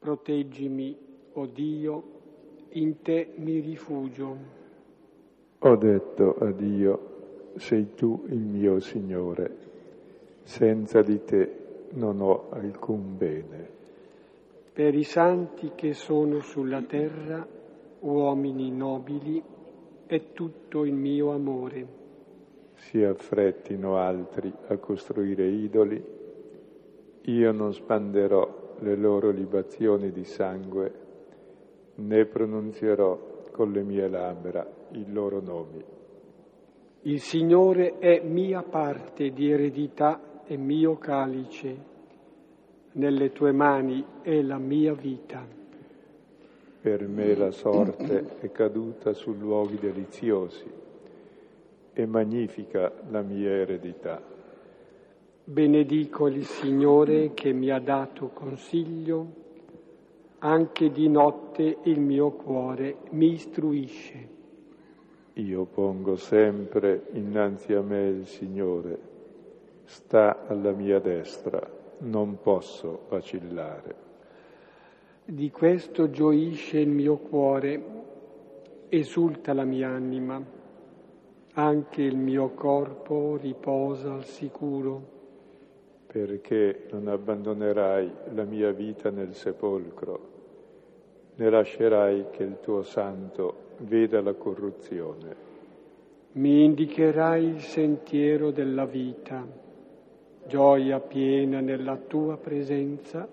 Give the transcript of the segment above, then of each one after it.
Proteggimi, o oh Dio, in te mi rifugio. Ho detto a Dio, sei tu il mio Signore, senza di te non ho alcun bene. Per i santi che sono sulla terra, uomini nobili, è tutto il mio amore. Si affrettino altri a costruire idoli, io non spanderò le loro libazioni di sangue, né pronunzierò con le mie labbra i loro nomi. Il Signore è mia parte di eredità e mio calice. Nelle tue mani è la mia vita. Per me la sorte è caduta su luoghi deliziosi e magnifica la mia eredità. Benedico il Signore che mi ha dato consiglio, anche di notte il mio cuore mi istruisce. Io pongo sempre innanzi a me il Signore, sta alla mia destra, non posso vacillare. Di questo gioisce il mio cuore, esulta la mia anima, anche il mio corpo riposa al sicuro perché non abbandonerai la mia vita nel sepolcro, né lascerai che il tuo santo veda la corruzione. Mi indicherai il sentiero della vita, gioia piena nella tua presenza,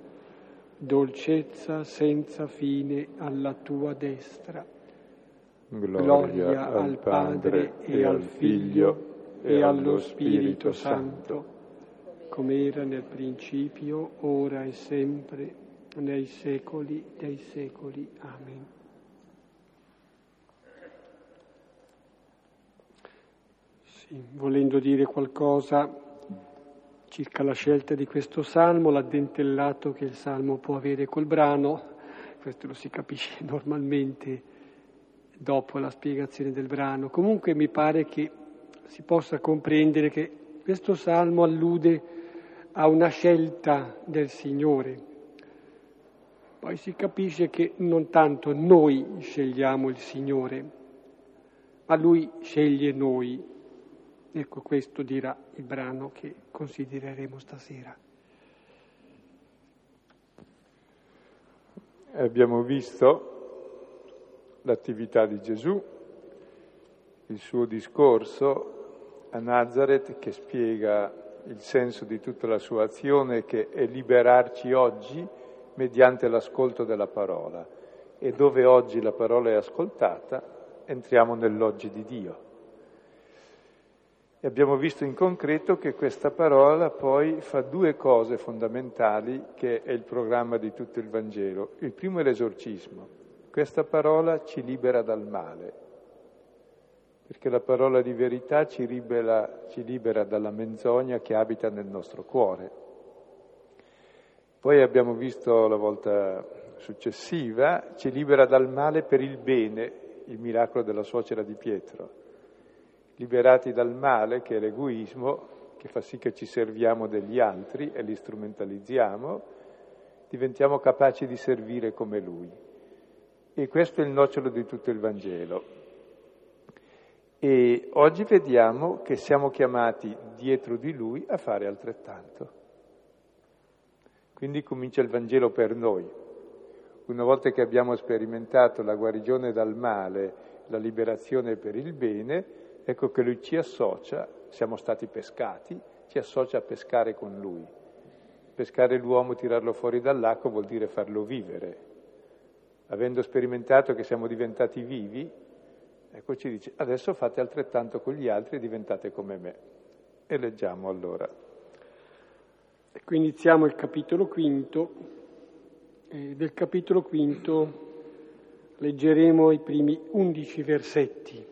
dolcezza senza fine alla tua destra. Gloria, Gloria al Padre e al Figlio e allo Spirito Santo come era nel principio, ora e sempre, nei secoli dei secoli. Amen. Sì, volendo dire qualcosa circa la scelta di questo salmo, l'addentellato che il salmo può avere col brano, questo lo si capisce normalmente dopo la spiegazione del brano. Comunque mi pare che si possa comprendere che questo salmo allude a una scelta del Signore. Poi si capisce che non tanto noi scegliamo il Signore, ma Lui sceglie noi. Ecco, questo dirà il brano che considereremo stasera. Abbiamo visto l'attività di Gesù, il suo discorso a Nazareth che spiega il senso di tutta la sua azione che è liberarci oggi mediante l'ascolto della parola e dove oggi la parola è ascoltata entriamo nell'oggi di Dio. E abbiamo visto in concreto che questa parola poi fa due cose fondamentali che è il programma di tutto il Vangelo. Il primo è l'esorcismo. Questa parola ci libera dal male, perché la parola di verità ci libera, ci libera dalla menzogna che abita nel nostro cuore. Poi abbiamo visto la volta successiva, ci libera dal male per il bene, il miracolo della suocera di Pietro. Liberati dal male, che è l'egoismo, che fa sì che ci serviamo degli altri e li strumentalizziamo, diventiamo capaci di servire come lui. E questo è il nocciolo di tutto il Vangelo. E oggi vediamo che siamo chiamati dietro di lui a fare altrettanto. Quindi comincia il Vangelo per noi. Una volta che abbiamo sperimentato la guarigione dal male, la liberazione per il bene, ecco che lui ci associa, siamo stati pescati, ci associa a pescare con lui. Pescare l'uomo, tirarlo fuori dall'acqua vuol dire farlo vivere. Avendo sperimentato che siamo diventati vivi, Ecco ci dice, adesso fate altrettanto con gli altri e diventate come me. E leggiamo allora. Ecco, iniziamo il capitolo quinto. Eh, del capitolo quinto leggeremo i primi undici versetti.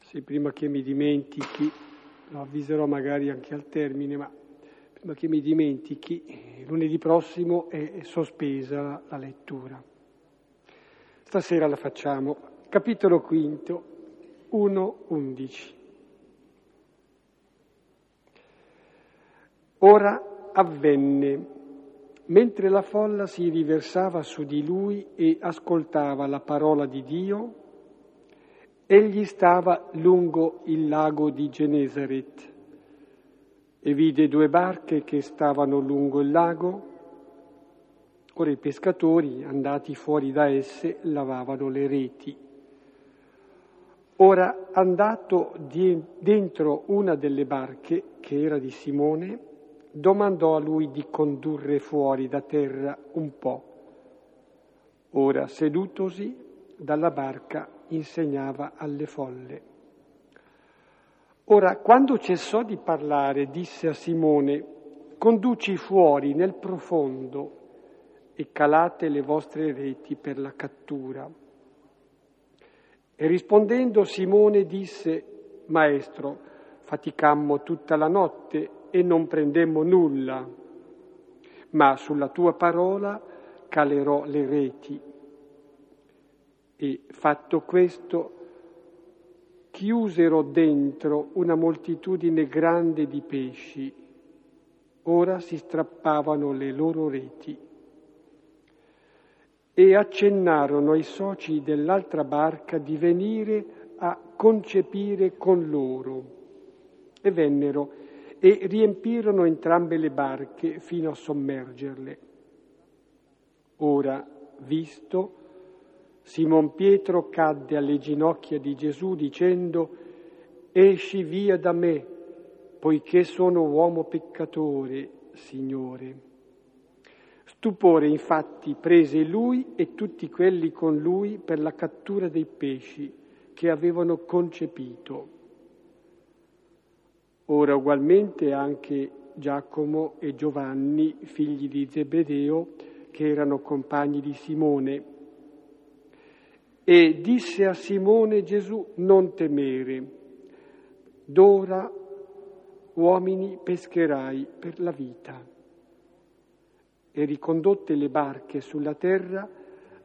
Se prima che mi dimentichi, lo avviserò magari anche al termine, ma prima che mi dimentichi, lunedì prossimo è sospesa la lettura. Stasera la facciamo. Capitolo quinto, 1.11. Ora avvenne, Mentre la folla si riversava su di lui e ascoltava la parola di Dio, egli stava lungo il lago di Genesaret e vide due barche che stavano lungo il lago. Ora i pescatori, andati fuori da esse, lavavano le reti. Ora, andato di, dentro una delle barche, che era di Simone, domandò a lui di condurre fuori da terra un po'. Ora, sedutosi dalla barca, insegnava alle folle. Ora, quando cessò di parlare, disse a Simone, conduci fuori nel profondo e calate le vostre reti per la cattura. E rispondendo Simone disse, Maestro, faticammo tutta la notte e non prendemmo nulla, ma sulla tua parola calerò le reti. E fatto questo, chiusero dentro una moltitudine grande di pesci. Ora si strappavano le loro reti e accennarono ai soci dell'altra barca di venire a concepire con loro. E vennero e riempirono entrambe le barche fino a sommergerle. Ora, visto, Simon Pietro cadde alle ginocchia di Gesù dicendo, esci via da me, poiché sono uomo peccatore, Signore. Stupore infatti prese lui e tutti quelli con lui per la cattura dei pesci che avevano concepito. Ora ugualmente anche Giacomo e Giovanni, figli di Zebedeo, che erano compagni di Simone. E disse a Simone Gesù, non temere, d'ora uomini pescherai per la vita. E ricondotte le barche sulla terra,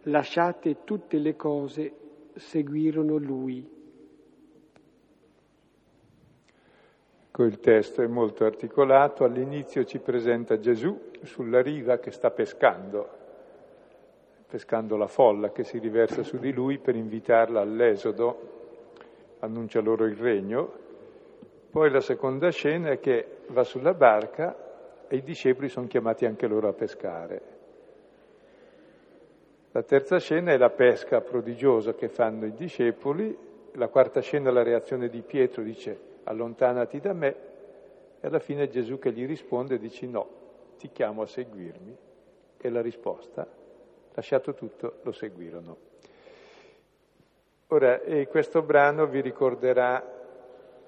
lasciate tutte le cose, seguirono lui. Il testo è molto articolato, all'inizio ci presenta Gesù sulla riva che sta pescando, pescando la folla che si riversa su di lui per invitarla all'esodo, annuncia loro il regno. Poi la seconda scena è che va sulla barca e i discepoli sono chiamati anche loro a pescare. La terza scena è la pesca prodigiosa che fanno i discepoli, la quarta scena è la reazione di Pietro, dice allontanati da me, e alla fine Gesù che gli risponde dice no, ti chiamo a seguirmi. E la risposta, lasciato tutto, lo seguirono. Ora, questo brano vi ricorderà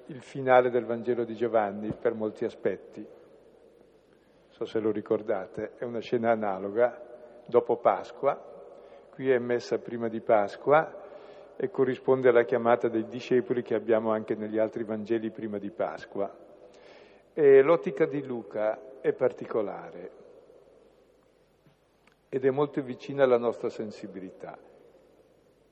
il finale del Vangelo di Giovanni per molti aspetti. So se lo ricordate, è una scena analoga, dopo Pasqua, qui è messa prima di Pasqua, e corrisponde alla chiamata dei discepoli che abbiamo anche negli altri Vangeli prima di Pasqua. E l'ottica di Luca è particolare ed è molto vicina alla nostra sensibilità,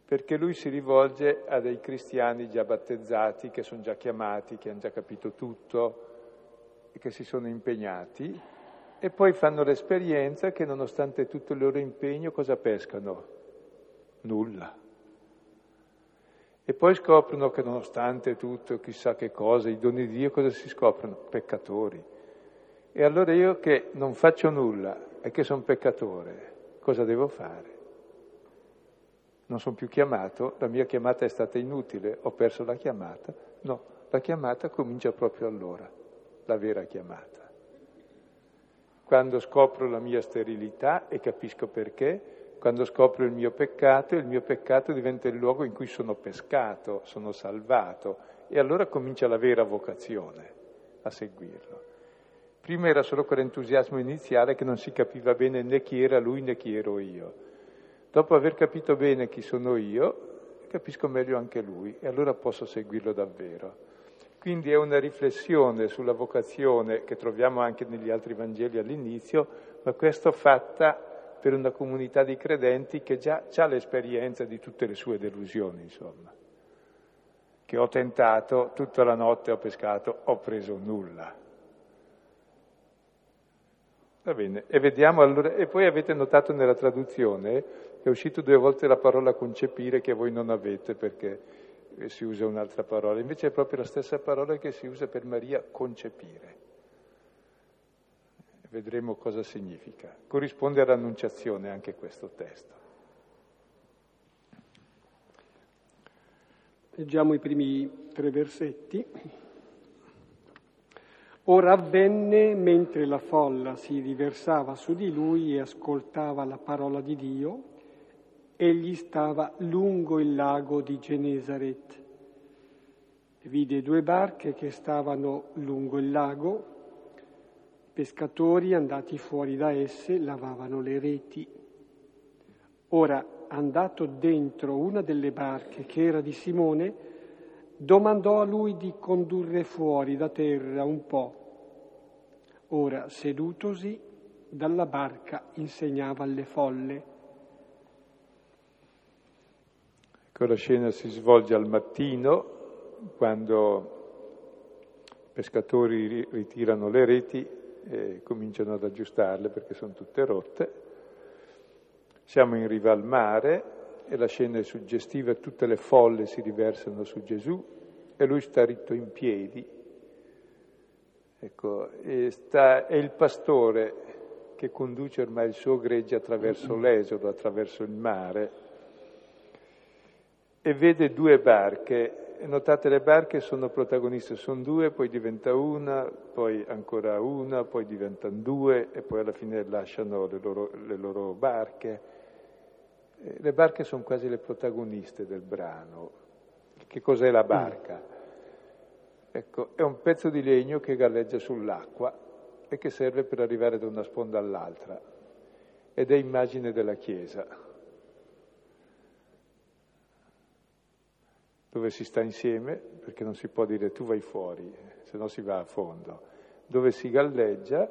perché lui si rivolge a dei cristiani già battezzati, che sono già chiamati, che hanno già capito tutto e che si sono impegnati, e poi fanno l'esperienza che nonostante tutto il loro impegno cosa pescano? Nulla. E poi scoprono che nonostante tutto, chissà che cosa, i doni di Dio cosa si scoprono? Peccatori. E allora io che non faccio nulla e che sono peccatore, cosa devo fare? Non sono più chiamato, la mia chiamata è stata inutile, ho perso la chiamata? No, la chiamata comincia proprio allora, la vera chiamata. Quando scopro la mia sterilità e capisco perché, quando scopro il mio peccato, il mio peccato diventa il luogo in cui sono pescato, sono salvato e allora comincia la vera vocazione a seguirlo. Prima era solo quell'entusiasmo iniziale che non si capiva bene né chi era lui né chi ero io. Dopo aver capito bene chi sono io, capisco meglio anche lui e allora posso seguirlo davvero. Quindi è una riflessione sulla vocazione che troviamo anche negli altri Vangeli all'inizio, ma questo fatta per una comunità di credenti che già ha l'esperienza di tutte le sue delusioni, insomma. Che ho tentato, tutta la notte ho pescato, ho preso nulla. Va bene, e vediamo allora, e poi avete notato nella traduzione, è uscito due volte la parola concepire che voi non avete perché si usa un'altra parola, invece è proprio la stessa parola che si usa per Maria concepire. Vedremo cosa significa. Corrisponde all'annunciazione anche questo testo. Leggiamo i primi tre versetti. Ora avvenne mentre la folla si riversava su di lui e ascoltava la parola di Dio, egli stava lungo il lago di Genesaret. Vide due barche che stavano lungo il lago, pescatori andati fuori da esse lavavano le reti. Ora, andato dentro una delle barche che era di Simone, domandò a lui di condurre fuori da terra un po'. Ora, sedutosi, dalla barca insegnava alle folle. Ecco, la scena si svolge al mattino, quando i pescatori ritirano le reti e cominciano ad aggiustarle perché sono tutte rotte. Siamo in riva al mare e la scena è suggestiva, tutte le folle si riversano su Gesù e lui sta ritto in piedi. Ecco, sta, è il pastore che conduce ormai il suo gregge attraverso l'esodo, attraverso il mare e vede due barche. Notate le barche sono protagoniste, sono due, poi diventa una, poi ancora una, poi diventano due e poi alla fine lasciano le loro, le loro barche. Le barche sono quasi le protagoniste del brano. Che cos'è la barca? Ecco, è un pezzo di legno che galleggia sull'acqua e che serve per arrivare da una sponda all'altra ed è immagine della Chiesa, dove si sta insieme, perché non si può dire tu vai fuori, se no si va a fondo, dove si galleggia,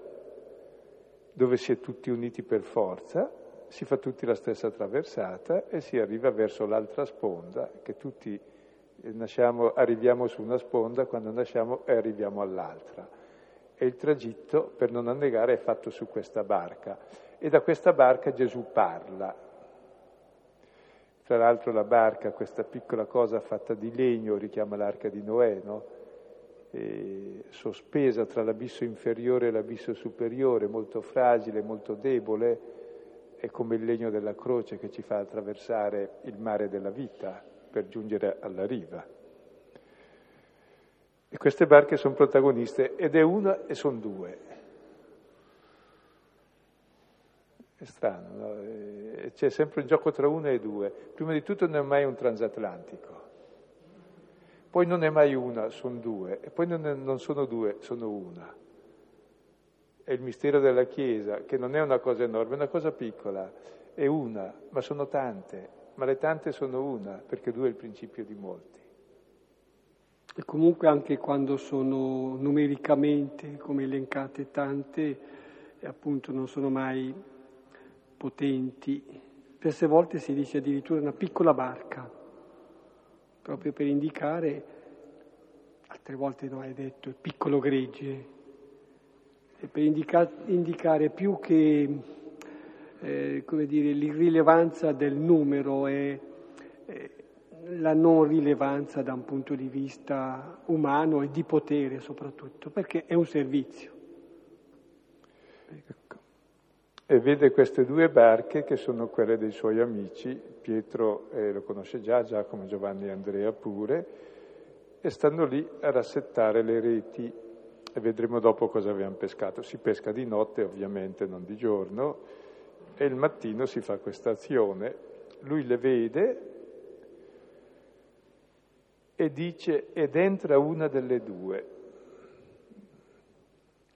dove si è tutti uniti per forza si fa tutti la stessa traversata e si arriva verso l'altra sponda, che tutti eh, nasciamo, arriviamo su una sponda, quando nasciamo e arriviamo all'altra. E il tragitto, per non annegare, è fatto su questa barca. E da questa barca Gesù parla. Tra l'altro la barca, questa piccola cosa fatta di legno, richiama l'arca di Noè, no? Sospesa tra l'abisso inferiore e l'abisso superiore, molto fragile, molto debole, è come il legno della croce che ci fa attraversare il mare della vita per giungere alla riva. E queste barche sono protagoniste ed è una e sono due. È strano, no? c'è sempre un gioco tra una e due. Prima di tutto non è mai un transatlantico, poi non è mai una, sono due, e poi non, è, non sono due, sono una è il mistero della Chiesa, che non è una cosa enorme, è una cosa piccola, è una, ma sono tante, ma le tante sono una, perché due è il principio di molti. E comunque anche quando sono numericamente, come elencate, tante, appunto non sono mai potenti. Diverse volte si dice addirittura una piccola barca, proprio per indicare, altre volte non hai detto, il piccolo gregge, per indica- indicare più che eh, dire, l'irrilevanza del numero e la non rilevanza da un punto di vista umano e di potere soprattutto, perché è un servizio. Ecco. E vede queste due barche che sono quelle dei suoi amici, Pietro eh, lo conosce già, Giacomo, Giovanni e Andrea pure, e stanno lì a rassettare le reti e vedremo dopo cosa abbiamo pescato. Si pesca di notte ovviamente, non di giorno, e il mattino si fa questa azione. Lui le vede e dice ed entra una delle due.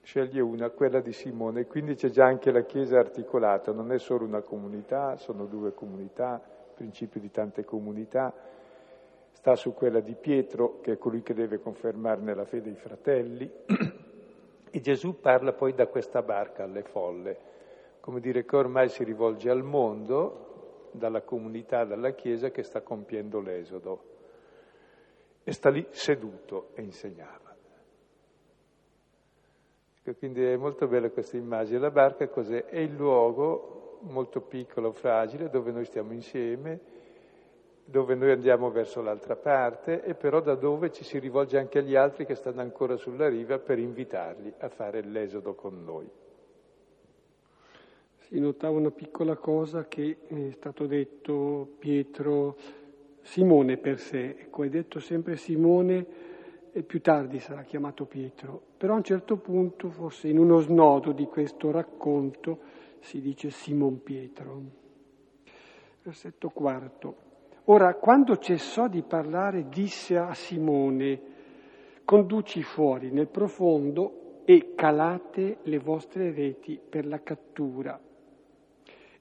Sceglie una, quella di Simone, quindi c'è già anche la Chiesa articolata, non è solo una comunità, sono due comunità, principio di tante comunità, sta su quella di Pietro, che è colui che deve confermarne la fede ai fratelli, e Gesù parla poi da questa barca alle folle, come dire che ormai si rivolge al mondo, dalla comunità, dalla Chiesa che sta compiendo l'esodo, e sta lì seduto e insegnava. Quindi è molto bella questa immagine. La barca cos'è? È il luogo molto piccolo, fragile, dove noi stiamo insieme, dove noi andiamo verso l'altra parte e però da dove ci si rivolge anche agli altri che stanno ancora sulla riva per invitarli a fare l'esodo con noi. Si notava una piccola cosa che è stato detto Pietro, Simone per sé, ecco, è detto sempre Simone e più tardi sarà chiamato Pietro, però a un certo punto, forse in uno snodo di questo racconto, si dice Simon Pietro. Versetto quarto. Ora, quando cessò di parlare, disse a Simone, conduci fuori nel profondo e calate le vostre reti per la cattura.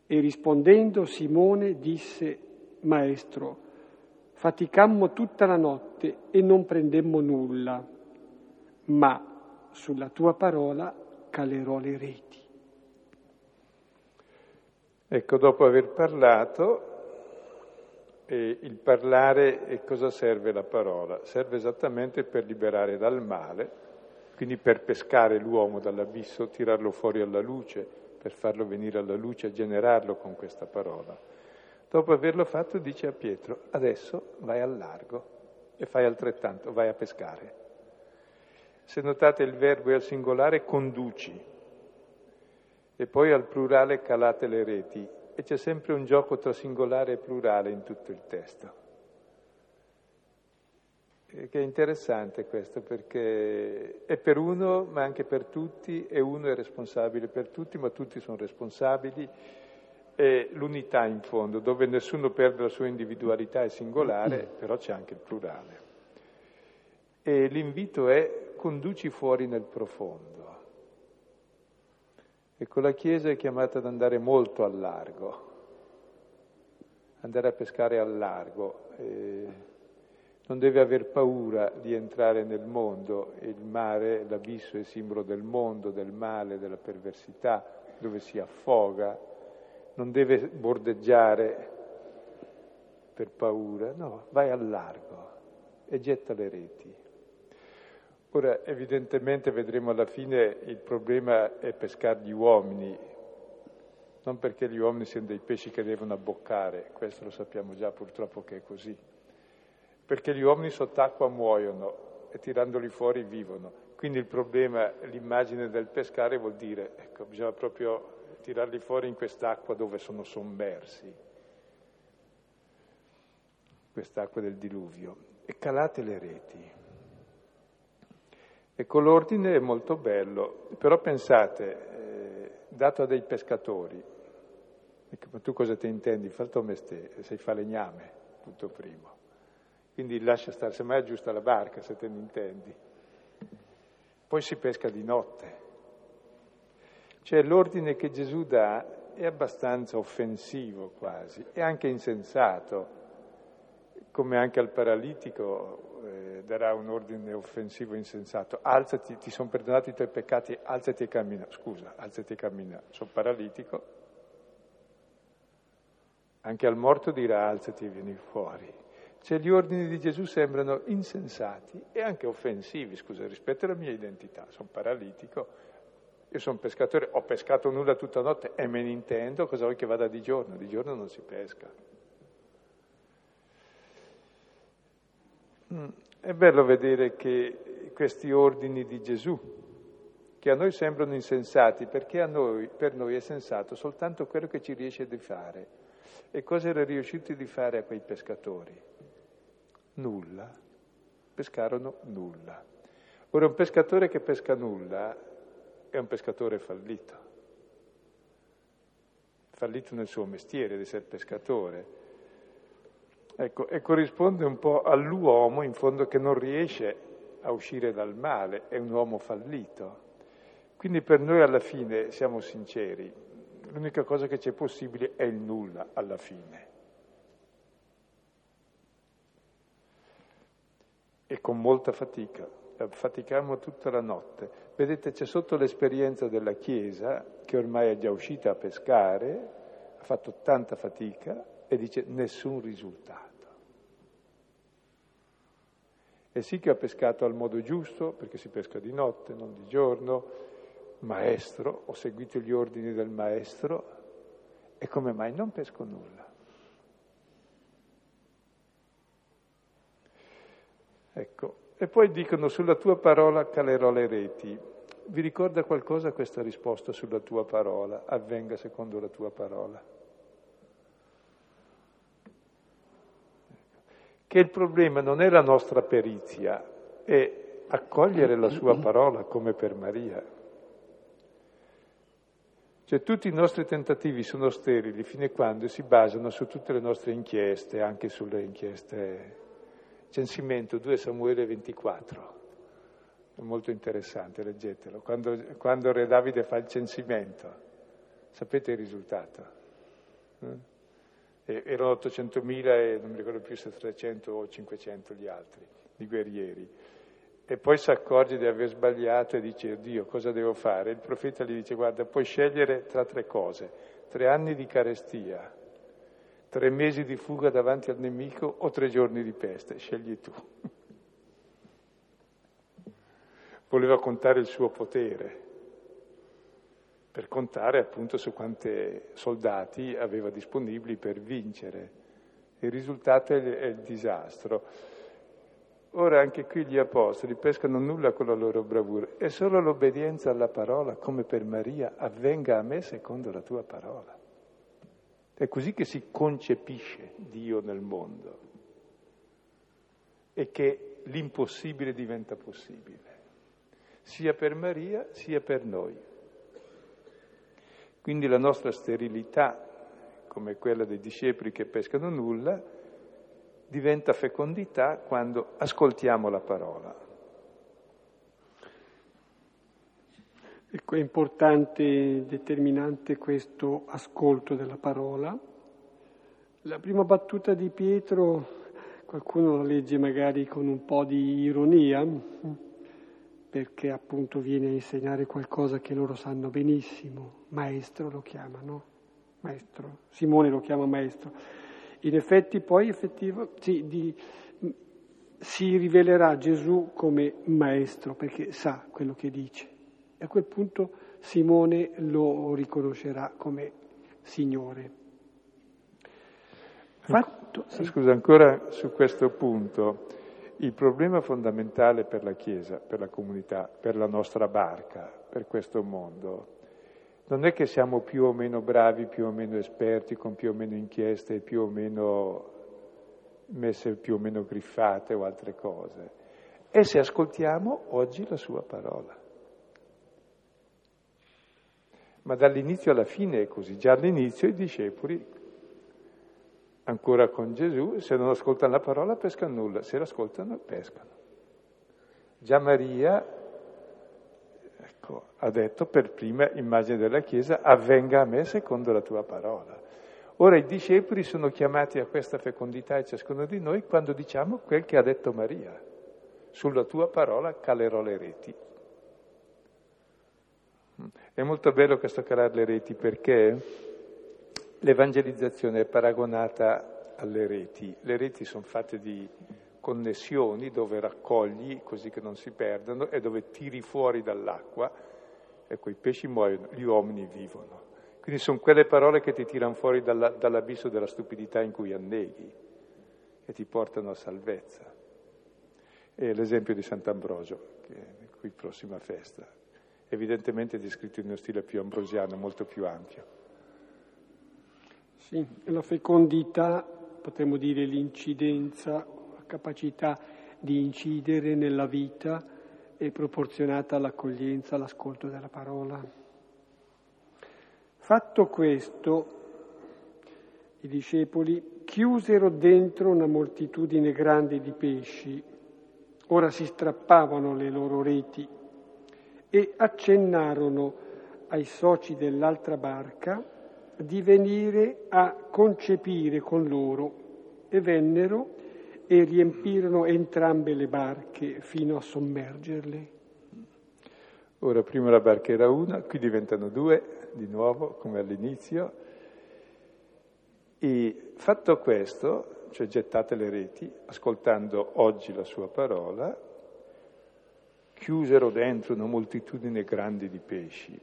E rispondendo Simone disse, Maestro, faticammo tutta la notte e non prendemmo nulla, ma sulla tua parola calerò le reti. Ecco, dopo aver parlato, e il parlare, e cosa serve la parola? Serve esattamente per liberare dal male, quindi per pescare l'uomo dall'abisso, tirarlo fuori alla luce, per farlo venire alla luce generarlo con questa parola. Dopo averlo fatto dice a Pietro, adesso vai al largo e fai altrettanto, vai a pescare. Se notate il verbo è al singolare conduci e poi al plurale calate le reti e c'è sempre un gioco tra singolare e plurale in tutto il testo. Che è interessante questo perché è per uno ma anche per tutti e uno è responsabile per tutti ma tutti sono responsabili e l'unità in fondo dove nessuno perde la sua individualità è singolare però c'è anche il plurale. E l'invito è conduci fuori nel profondo. Ecco, la Chiesa è chiamata ad andare molto al largo, andare a pescare al largo. Eh, non deve aver paura di entrare nel mondo, il mare, l'abisso è simbolo del mondo, del male, della perversità, dove si affoga, non deve bordeggiare per paura, no, vai al largo e getta le reti. Ora, evidentemente vedremo alla fine il problema è pescare gli uomini, non perché gli uomini siano dei pesci che devono abboccare, questo lo sappiamo già purtroppo che è così, perché gli uomini sott'acqua muoiono e tirandoli fuori vivono. Quindi il problema, l'immagine del pescare vuol dire, ecco, bisogna proprio tirarli fuori in quest'acqua dove sono sommersi, quest'acqua del diluvio, e calate le reti. Ecco, l'ordine è molto bello, però pensate, eh, dato a dei pescatori, ecco, ma tu cosa ti intendi? Falto me ste, sei falegname, punto primo. Quindi lascia stare, semmai aggiusta la barca se te ne intendi. Poi si pesca di notte. Cioè l'ordine che Gesù dà è abbastanza offensivo quasi, è anche insensato, come anche al paralitico eh, darà un ordine offensivo insensato, alzati, ti sono perdonati i tuoi peccati, alzati e cammina, scusa, alzati e cammina, sono paralitico, anche al morto dirà alzati e vieni fuori. Cioè gli ordini di Gesù sembrano insensati e anche offensivi, scusa, rispetto alla mia identità, sono paralitico, io sono pescatore, ho pescato nulla tutta notte e me ne intendo, cosa vuoi che vada di giorno? Di giorno non si pesca. Mm. È bello vedere che questi ordini di Gesù, che a noi sembrano insensati, perché noi, per noi è sensato soltanto quello che ci riesce di fare. E cosa era riuscito di fare a quei pescatori? Nulla. Pescarono nulla. Ora un pescatore che pesca nulla è un pescatore fallito. Fallito nel suo mestiere di essere pescatore Ecco, e corrisponde un po' all'uomo in fondo che non riesce a uscire dal male, è un uomo fallito. Quindi per noi alla fine, siamo sinceri, l'unica cosa che c'è possibile è il nulla alla fine. E con molta fatica, faticammo tutta la notte. Vedete, c'è sotto l'esperienza della Chiesa, che ormai è già uscita a pescare, ha fatto tanta fatica, e dice nessun risultato. E sì che ha pescato al modo giusto, perché si pesca di notte, non di giorno, maestro, ho seguito gli ordini del maestro e come mai non pesco nulla? Ecco, e poi dicono sulla tua parola calerò le reti. Vi ricorda qualcosa questa risposta sulla tua parola? Avvenga secondo la tua parola. Che il problema non è la nostra perizia, è accogliere la sua parola come per Maria. Cioè tutti i nostri tentativi sono sterili fino a quando si basano su tutte le nostre inchieste, anche sulle inchieste censimento 2 Samuele 24. È molto interessante, leggetelo. Quando, quando Re Davide fa il censimento, sapete il risultato? Eh? erano 800.000 e non mi ricordo più se 300 o 500 gli altri, di guerrieri. E poi si accorge di aver sbagliato e dice, Dio, cosa devo fare? Il profeta gli dice, guarda, puoi scegliere tra tre cose, tre anni di carestia, tre mesi di fuga davanti al nemico o tre giorni di peste, scegli tu. Voleva contare il suo potere, per contare appunto su quanti soldati aveva disponibili per vincere. Il risultato è il disastro. Ora anche qui gli apostoli pescano nulla con la loro bravura, è solo l'obbedienza alla parola, come per Maria, avvenga a me secondo la tua parola. È così che si concepisce Dio nel mondo e che l'impossibile diventa possibile, sia per Maria sia per noi. Quindi la nostra sterilità, come quella dei discepoli che pescano nulla, diventa fecondità quando ascoltiamo la parola. Ecco, è importante, determinante questo ascolto della parola. La prima battuta di Pietro, qualcuno la legge magari con un po' di ironia, perché appunto viene a insegnare qualcosa che loro sanno benissimo, maestro lo chiamano, maestro, Simone lo chiama maestro. In effetti poi effettivo, sì, di, si rivelerà Gesù come maestro perché sa quello che dice. A quel punto Simone lo riconoscerà come Signore. Fatto, sì. Scusa, ancora su questo punto, il problema fondamentale per la Chiesa, per la comunità, per la nostra barca, per questo mondo, non è che siamo più o meno bravi, più o meno esperti, con più o meno inchieste, più o meno messe più o meno griffate o altre cose, è se ascoltiamo oggi la sua parola. Ma dall'inizio alla fine è così. Già all'inizio i discepoli, ancora con Gesù, se non ascoltano la parola pescano nulla, se l'ascoltano pescano. Già Maria ecco, ha detto per prima immagine della Chiesa, avvenga a me secondo la tua parola. Ora i discepoli sono chiamati a questa fecondità e ciascuno di noi quando diciamo quel che ha detto Maria. Sulla tua parola calerò le reti. È molto bello questo calare le reti perché l'evangelizzazione è paragonata alle reti. Le reti sono fatte di connessioni dove raccogli così che non si perdono e dove tiri fuori dall'acqua e quei pesci muoiono, gli uomini vivono. Quindi sono quelle parole che ti tirano fuori dalla, dall'abisso della stupidità in cui anneghi e ti portano a salvezza. E l'esempio di Sant'Ambrogio, che è qui prossima festa evidentemente descritto in uno stile più ambrosiano, molto più ampio. Sì, la fecondità, potremmo dire l'incidenza, la capacità di incidere nella vita è proporzionata all'accoglienza, all'ascolto della parola. Fatto questo, i discepoli chiusero dentro una moltitudine grande di pesci, ora si strappavano le loro reti e accennarono ai soci dell'altra barca di venire a concepire con loro e vennero e riempirono entrambe le barche fino a sommergerle. Ora prima la barca era una, qui diventano due di nuovo come all'inizio e fatto questo, cioè gettate le reti, ascoltando oggi la sua parola, chiusero dentro una moltitudine grande di pesci.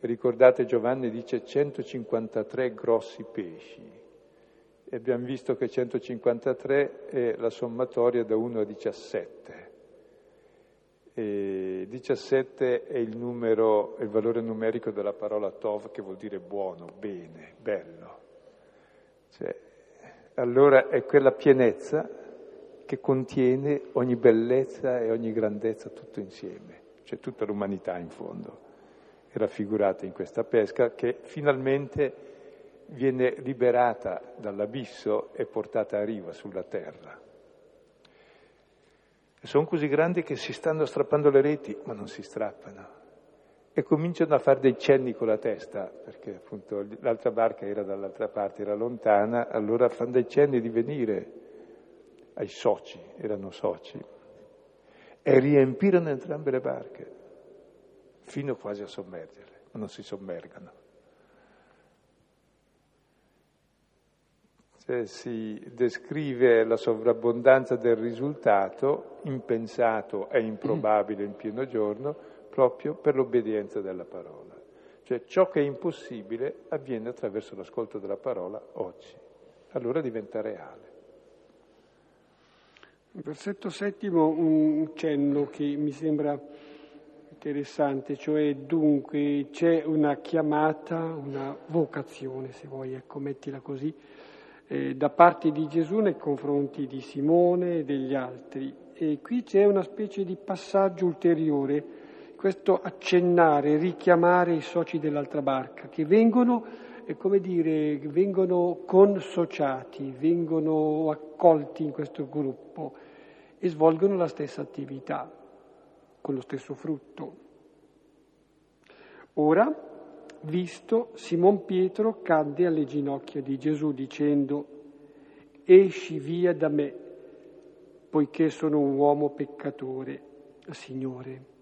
Ricordate Giovanni dice 153 grossi pesci e abbiamo visto che 153 è la sommatoria da 1 a 17. E 17 è il, numero, è il valore numerico della parola tov che vuol dire buono, bene, bello. Cioè, allora è quella pienezza che contiene ogni bellezza e ogni grandezza tutto insieme, cioè tutta l'umanità in fondo è raffigurata in questa pesca che finalmente viene liberata dall'abisso e portata a riva sulla terra. E sono così grandi che si stanno strappando le reti, ma non si strappano. E cominciano a fare dei cenni con la testa, perché appunto l'altra barca era dall'altra parte, era lontana, allora fanno dei cenni di venire ai soci, erano soci, e riempirono entrambe le barche, fino quasi a sommergerle, ma non si sommergano. Cioè, si descrive la sovrabbondanza del risultato, impensato e improbabile in pieno giorno, proprio per l'obbedienza della parola. Cioè ciò che è impossibile avviene attraverso l'ascolto della parola oggi, allora diventa reale. Versetto settimo, un cenno che mi sembra interessante, cioè dunque c'è una chiamata, una vocazione, se vuoi, ecco, mettila così, eh, da parte di Gesù nei confronti di Simone e degli altri. E qui c'è una specie di passaggio ulteriore, questo accennare, richiamare i soci dell'altra barca, che vengono, eh, come dire, vengono consociati, vengono accolti in questo gruppo e svolgono la stessa attività, con lo stesso frutto. Ora, visto, Simon Pietro cadde alle ginocchia di Gesù dicendo, esci via da me, poiché sono un uomo peccatore, Signore.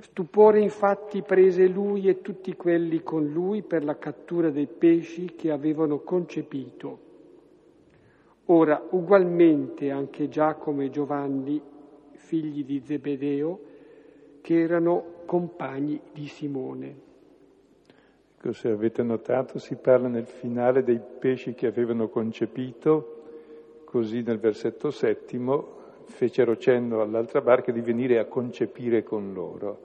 Stupore infatti prese lui e tutti quelli con lui per la cattura dei pesci che avevano concepito. Ora, ugualmente anche Giacomo e Giovanni, figli di Zebedeo, che erano compagni di Simone. Ecco, se avete notato, si parla nel finale dei pesci che avevano concepito, così nel versetto settimo fecero cenno all'altra barca di venire a concepire con loro.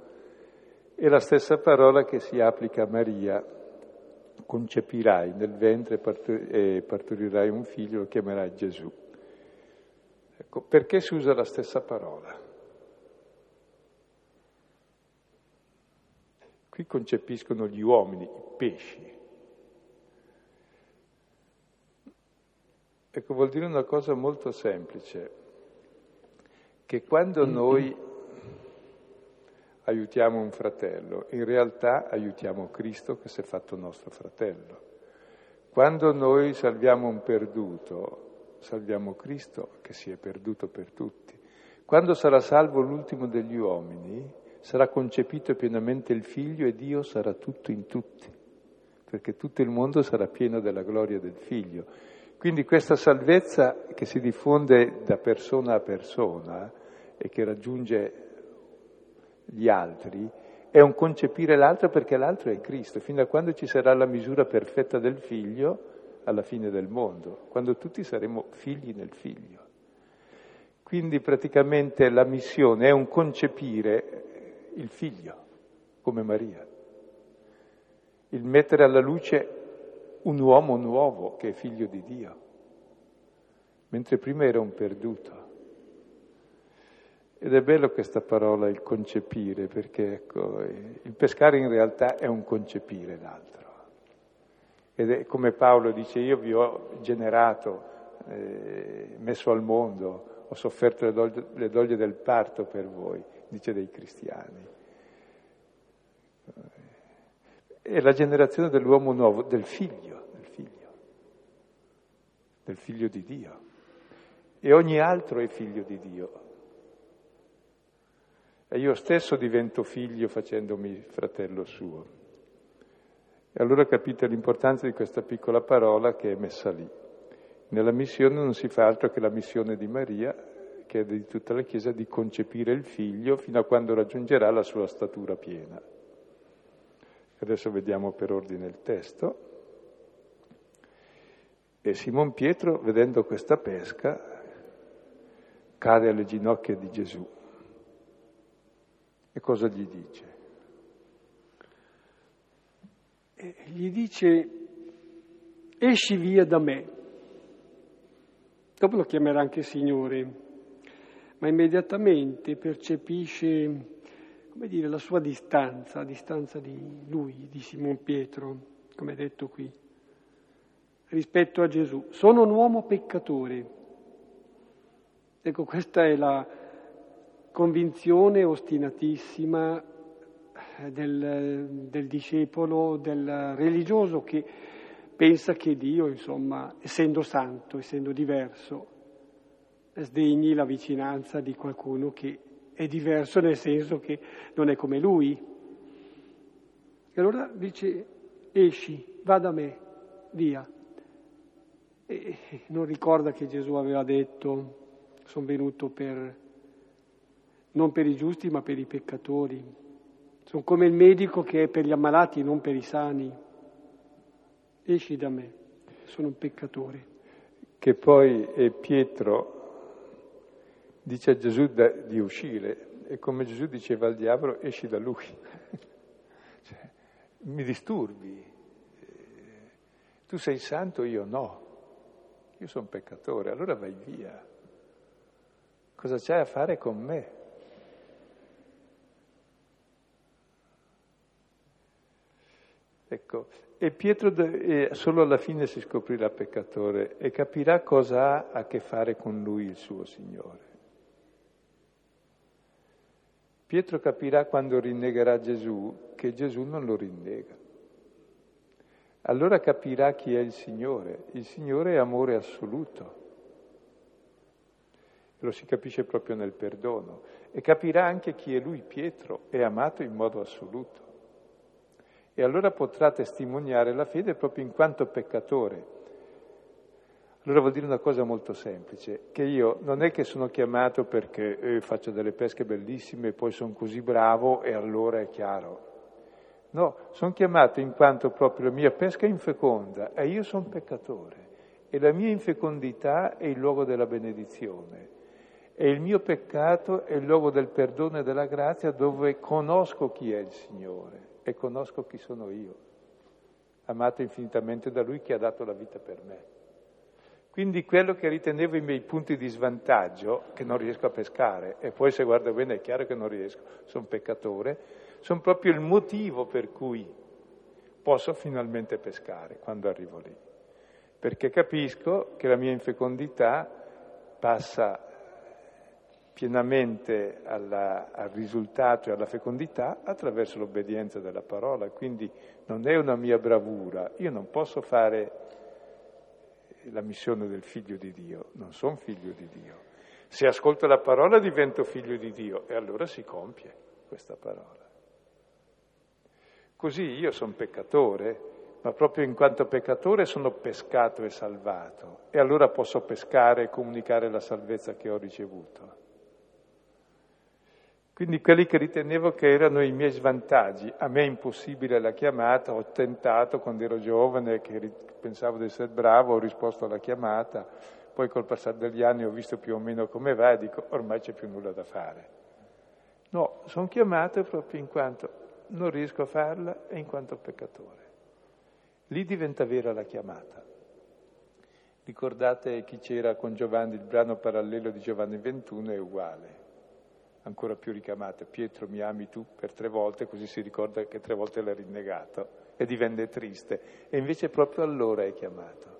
È la stessa parola che si applica a Maria, concepirai nel ventre e partorirai un figlio, lo chiamerai Gesù. Ecco, perché si usa la stessa parola? Qui concepiscono gli uomini, i pesci. Ecco, vuol dire una cosa molto semplice, che quando noi aiutiamo un fratello, in realtà aiutiamo Cristo che si è fatto nostro fratello. Quando noi salviamo un perduto, salviamo Cristo che si è perduto per tutti. Quando sarà salvo l'ultimo degli uomini, sarà concepito pienamente il figlio e Dio sarà tutto in tutti, perché tutto il mondo sarà pieno della gloria del figlio. Quindi questa salvezza che si diffonde da persona a persona e che raggiunge gli altri è un concepire l'altro perché l'altro è Cristo, fino a quando ci sarà la misura perfetta del figlio alla fine del mondo, quando tutti saremo figli nel figlio. Quindi praticamente la missione è un concepire il figlio, come Maria. Il mettere alla luce un uomo nuovo che è figlio di Dio, mentre prima era un perduto. Ed è bello questa parola, il concepire, perché ecco, il pescare in realtà è un concepire l'altro. Ed è come Paolo dice, io vi ho generato, eh, messo al mondo, ho sofferto le doglie, del parto per voi dice dei cristiani. È la generazione dell'uomo nuovo, del figlio, del figlio, del figlio di Dio. E ogni altro è figlio di Dio. E io stesso divento figlio facendomi fratello suo. E allora capite l'importanza di questa piccola parola che è messa lì. Nella missione non si fa altro che la missione di Maria richiede di tutta la Chiesa di concepire il figlio fino a quando raggiungerà la sua statura piena. Adesso vediamo per ordine il testo. E Simon Pietro, vedendo questa pesca, cade alle ginocchia di Gesù. E cosa gli dice? E gli dice, esci via da me. Dopo lo chiamerà anche Signore, ma immediatamente percepisce, come dire, la sua distanza, la distanza di lui, di Simon Pietro, come detto qui, rispetto a Gesù. Sono un uomo peccatore. Ecco, questa è la convinzione ostinatissima del, del, discepolo, del religioso che pensa che Dio, insomma, essendo santo, essendo diverso, sdegni la vicinanza di qualcuno che è diverso nel senso che non è come lui. E allora dice, esci, va da me, via. E non ricorda che Gesù aveva detto, sono venuto per, non per i giusti ma per i peccatori. Sono come il medico che è per gli ammalati, non per i sani. Esci da me, sono un peccatore. Che poi Pietro dice a Gesù da, di uscire e come Gesù diceva al diavolo esci da lui. cioè, mi disturbi. Tu sei santo, io no. Io sono peccatore, allora vai via. Cosa c'hai a fare con me? Ecco, e Pietro solo alla fine si scoprirà peccatore e capirà cosa ha a che fare con lui il suo Signore. Pietro capirà quando rinnegherà Gesù che Gesù non lo rinnega. Allora capirà chi è il Signore. Il Signore è amore assoluto. Lo si capisce proprio nel perdono. E capirà anche chi è lui, Pietro, è amato in modo assoluto. E allora potrà testimoniare la fede proprio in quanto peccatore. Allora vuol dire una cosa molto semplice, che io non è che sono chiamato perché eh, faccio delle pesche bellissime e poi sono così bravo e allora è chiaro. No, sono chiamato in quanto proprio la mia pesca è infeconda e io sono peccatore. E la mia infecondità è il luogo della benedizione. E il mio peccato è il luogo del perdono e della grazia dove conosco chi è il Signore e conosco chi sono io, amato infinitamente da Lui che ha dato la vita per me. Quindi quello che ritenevo i miei punti di svantaggio, che non riesco a pescare, e poi se guardo bene è chiaro che non riesco, sono peccatore, sono proprio il motivo per cui posso finalmente pescare quando arrivo lì. Perché capisco che la mia infecondità passa pienamente alla, al risultato e alla fecondità attraverso l'obbedienza della parola, quindi non è una mia bravura, io non posso fare la missione del figlio di Dio, non sono figlio di Dio. Se ascolto la parola divento figlio di Dio e allora si compie questa parola. Così io sono peccatore, ma proprio in quanto peccatore sono pescato e salvato e allora posso pescare e comunicare la salvezza che ho ricevuto. Quindi quelli che ritenevo che erano i miei svantaggi, a me è impossibile la chiamata, ho tentato quando ero giovane, che pensavo di essere bravo, ho risposto alla chiamata, poi col passare degli anni ho visto più o meno come va e dico ormai c'è più nulla da fare. No, sono chiamato proprio in quanto non riesco a farla e in quanto peccatore. Lì diventa vera la chiamata. Ricordate chi c'era con Giovanni, il brano parallelo di Giovanni 21 è uguale ancora più ricamate, Pietro mi ami tu per tre volte, così si ricorda che tre volte l'ha rinnegato e divenne triste, e invece proprio allora è chiamato.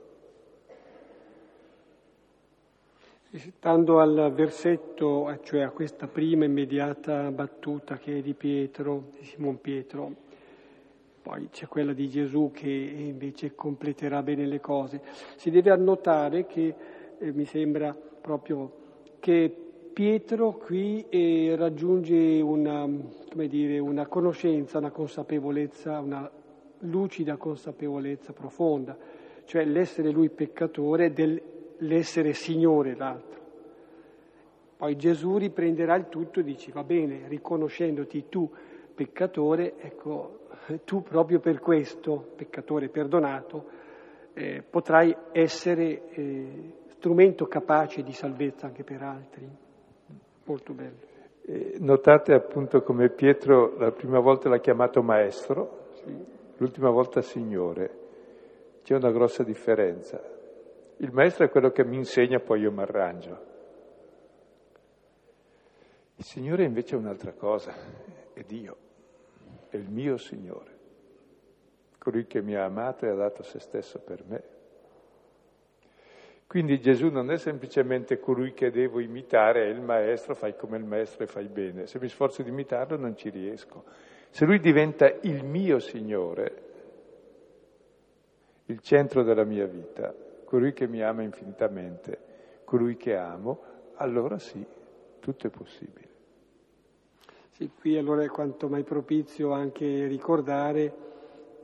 Stando al versetto, cioè a questa prima immediata battuta che è di Pietro, di Simon Pietro, poi c'è quella di Gesù che invece completerà bene le cose. Si deve annotare che eh, mi sembra proprio che Pietro qui eh, raggiunge una, dire, una, conoscenza, una consapevolezza, una lucida consapevolezza profonda, cioè l'essere lui peccatore dell'essere Signore l'altro. Poi Gesù riprenderà il tutto e dice, va bene, riconoscendoti tu peccatore, ecco, tu proprio per questo, peccatore perdonato, eh, potrai essere eh, strumento capace di salvezza anche per altri. Molto bello. Eh, notate appunto come Pietro la prima volta l'ha chiamato maestro, sì. l'ultima volta signore. C'è una grossa differenza. Il maestro è quello che mi insegna, poi io mi arrangio. Il Signore invece è un'altra cosa, è Dio, è il mio Signore, colui che mi ha amato e ha dato se stesso per me. Quindi Gesù non è semplicemente colui che devo imitare, è il maestro, fai come il maestro e fai bene. Se mi sforzo di imitarlo non ci riesco. Se lui diventa il mio Signore, il centro della mia vita, colui che mi ama infinitamente, colui che amo, allora sì, tutto è possibile. Sì, qui allora è quanto mai propizio anche ricordare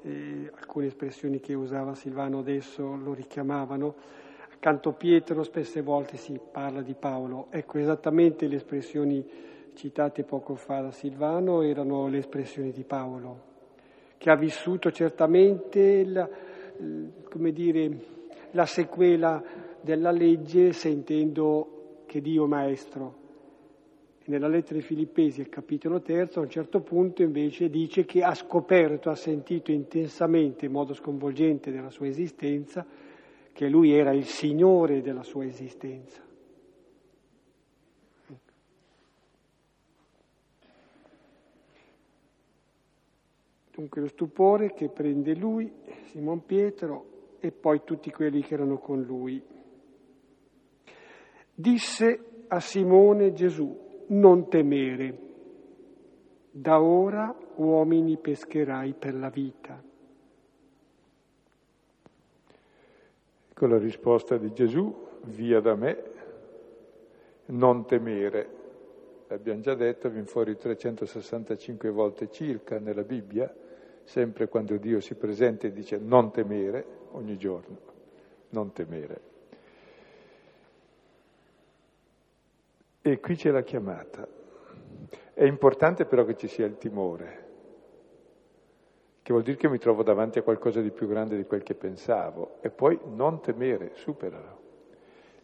eh, alcune espressioni che usava Silvano adesso lo richiamavano. Accanto a Pietro spesse volte si parla di Paolo. Ecco, esattamente le espressioni citate poco fa da Silvano erano le espressioni di Paolo, che ha vissuto certamente la, dire, la sequela della legge sentendo che Dio è maestro nella lettera ai Filippesi, al capitolo terzo, a un certo punto invece dice che ha scoperto, ha sentito intensamente, in modo sconvolgente della sua esistenza, che lui era il Signore della sua esistenza. Dunque lo stupore che prende lui, Simon Pietro e poi tutti quelli che erano con lui. Disse a Simone Gesù, non temere, da ora uomini pescherai per la vita. Ecco la risposta di Gesù, via da me, non temere. Abbiamo già detto, viene fuori 365 volte circa nella Bibbia, sempre quando Dio si presenta e dice non temere, ogni giorno, non temere. E qui c'è la chiamata. È importante però che ci sia il timore, che vuol dire che mi trovo davanti a qualcosa di più grande di quel che pensavo. E poi non temere, superalo.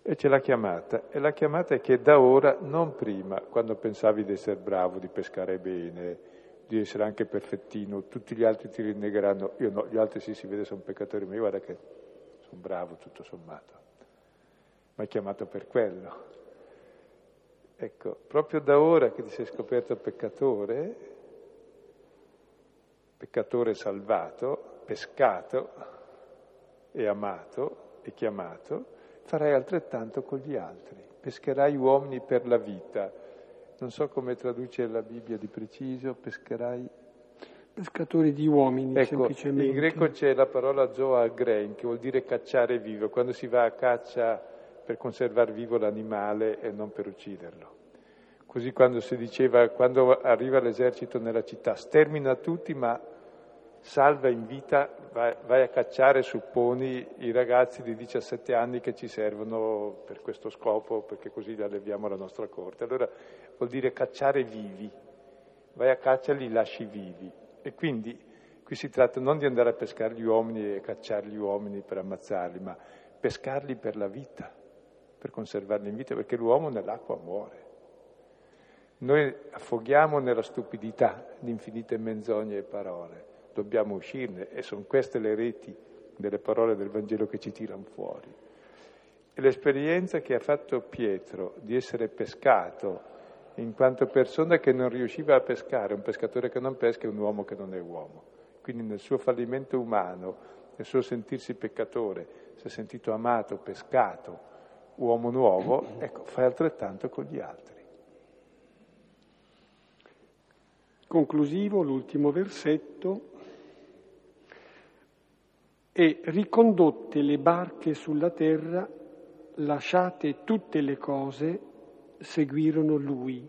E c'è la chiamata. E la chiamata è che da ora, non prima, quando pensavi di essere bravo, di pescare bene, di essere anche perfettino, tutti gli altri ti rinnegheranno. Io no, gli altri sì, si vede, sono peccatori, ma io guarda che sono bravo tutto sommato. Ma è chiamato per quello. Ecco, proprio da ora che ti sei scoperto peccatore, peccatore salvato, pescato e amato e chiamato, farai altrettanto con gli altri, pescherai uomini per la vita. Non so come traduce la Bibbia di preciso, pescherai... Pescatori di uomini, ecco, semplicemente. In greco c'è la parola zoa grain, che vuol dire cacciare vivo. Quando si va a caccia per conservare vivo l'animale e non per ucciderlo. Così quando si diceva, quando arriva l'esercito nella città, stermina tutti ma salva in vita, vai, vai, a cacciare, supponi, i ragazzi di 17 anni che ci servono per questo scopo, perché così li alleviamo alla nostra corte. Allora vuol dire cacciare vivi, vai a caccia li lasci vivi. E quindi qui si tratta non di andare a pescare gli uomini e cacciare gli uomini per ammazzarli, ma pescarli per la vita per conservarli in vita, perché l'uomo nell'acqua muore. Noi affoghiamo nella stupidità di infinite menzogne e parole, dobbiamo uscirne e sono queste le reti delle parole del Vangelo che ci tirano fuori. E l'esperienza che ha fatto Pietro di essere pescato in quanto persona che non riusciva a pescare, un pescatore che non pesca è un uomo che non è uomo. Quindi nel suo fallimento umano, nel suo sentirsi peccatore, si è sentito amato, pescato, uomo nuovo, ecco, fai altrettanto con gli altri. Conclusivo, l'ultimo versetto. E ricondotte le barche sulla terra, lasciate tutte le cose, seguirono lui.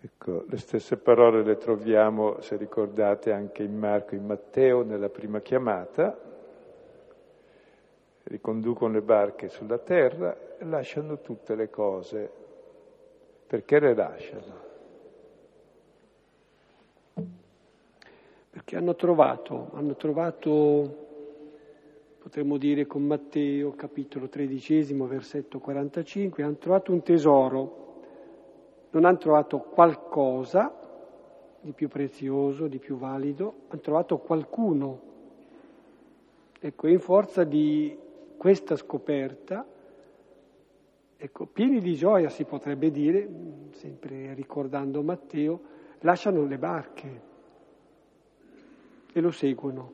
Ecco, le stesse parole le troviamo, se ricordate, anche in Marco e in Matteo nella prima chiamata, riconducono le barche sulla terra lasciano tutte le cose. Perché le lasciano? Perché hanno trovato, hanno trovato, potremmo dire con Matteo, capitolo tredicesimo, versetto 45, hanno trovato un tesoro, non hanno trovato qualcosa di più prezioso, di più valido, hanno trovato qualcuno. Ecco, in forza di questa scoperta, ecco, pieni di gioia si potrebbe dire, sempre ricordando Matteo, lasciano le barche e lo seguono.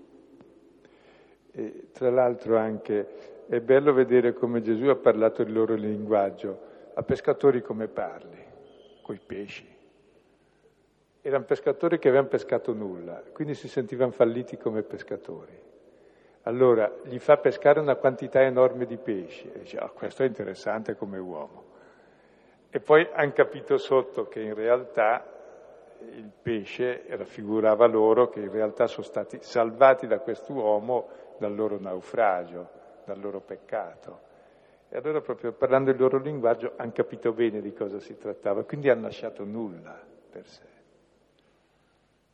E, tra l'altro anche è bello vedere come Gesù ha parlato il loro linguaggio. A pescatori come parli? Coi pesci. Erano pescatori che avevano pescato nulla, quindi si sentivano falliti come pescatori. Allora gli fa pescare una quantità enorme di pesci e dice, oh, questo è interessante come uomo. E poi hanno capito sotto che in realtà il pesce raffigurava loro che in realtà sono stati salvati da quest'uomo dal loro naufragio, dal loro peccato. E allora proprio parlando il loro linguaggio hanno capito bene di cosa si trattava, quindi hanno lasciato nulla per sé,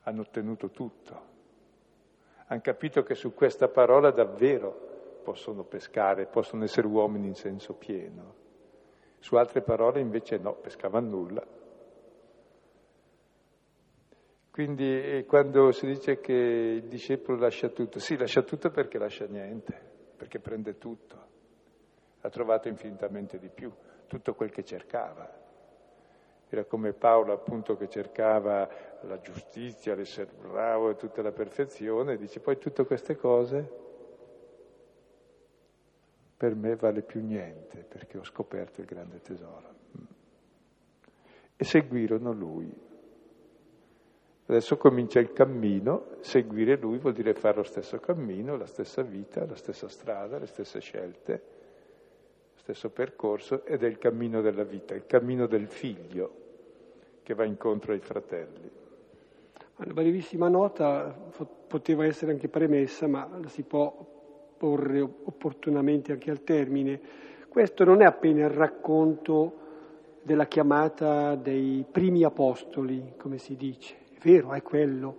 hanno ottenuto tutto hanno capito che su questa parola davvero possono pescare, possono essere uomini in senso pieno. Su altre parole invece no, pescavano nulla. Quindi quando si dice che il discepolo lascia tutto, sì, lascia tutto perché lascia niente, perché prende tutto. Ha trovato infinitamente di più, tutto quel che cercava. Era come Paolo appunto che cercava la giustizia, l'essere bravo e tutta la perfezione, dice poi tutte queste cose per me vale più niente perché ho scoperto il grande tesoro. E seguirono lui. Adesso comincia il cammino, seguire lui vuol dire fare lo stesso cammino, la stessa vita, la stessa strada, le stesse scelte, lo stesso percorso ed è il cammino della vita, il cammino del figlio che va incontro ai fratelli. Una brevissima nota poteva essere anche premessa, ma la si può porre opportunamente anche al termine. Questo non è appena il racconto della chiamata dei primi apostoli, come si dice, è vero, è quello,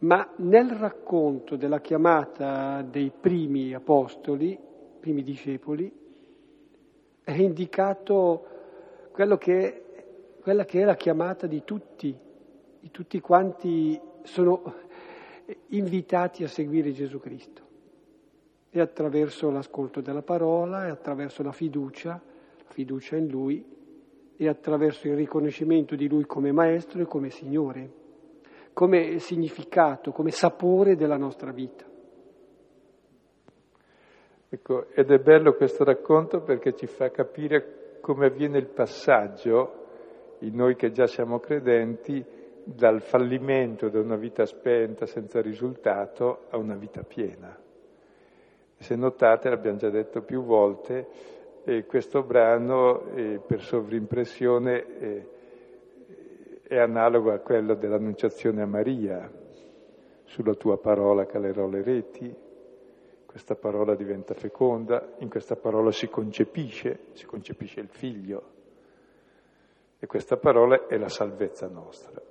ma nel racconto della chiamata dei primi apostoli, primi discepoli, è indicato quello che quella che è la chiamata di tutti, di tutti quanti sono invitati a seguire Gesù Cristo. E attraverso l'ascolto della parola, e attraverso la fiducia, la fiducia in Lui, e attraverso il riconoscimento di Lui come Maestro e come Signore, come significato, come sapore della nostra vita. Ecco, ed è bello questo racconto perché ci fa capire come avviene il passaggio in noi che già siamo credenti, dal fallimento da una vita spenta senza risultato a una vita piena. Se notate, l'abbiamo già detto più volte, eh, questo brano eh, per sovrimpressione eh, è analogo a quello dell'annunciazione a Maria, sulla tua parola calerò le reti, questa parola diventa feconda, in questa parola si concepisce, si concepisce il figlio, e questa parola è la salvezza nostra.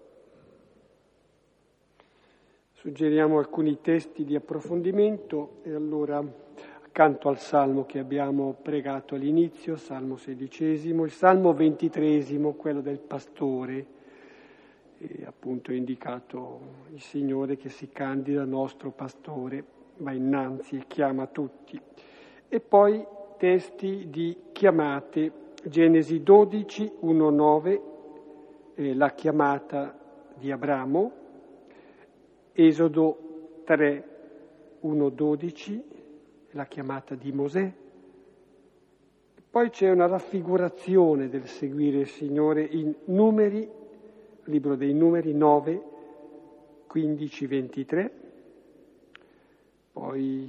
Suggeriamo alcuni testi di approfondimento e allora accanto al salmo che abbiamo pregato all'inizio, salmo sedicesimo, il salmo ventitresimo, quello del pastore, e appunto è indicato il Signore che si candida nostro pastore, va innanzi e chiama tutti. E poi testi di chiamate Genesi 12, 1, 9, eh, la chiamata di Abramo, Esodo 3, 1, 12, la chiamata di Mosè. Poi c'è una raffigurazione del seguire il Signore in numeri, libro dei numeri 9, 15, 23, poi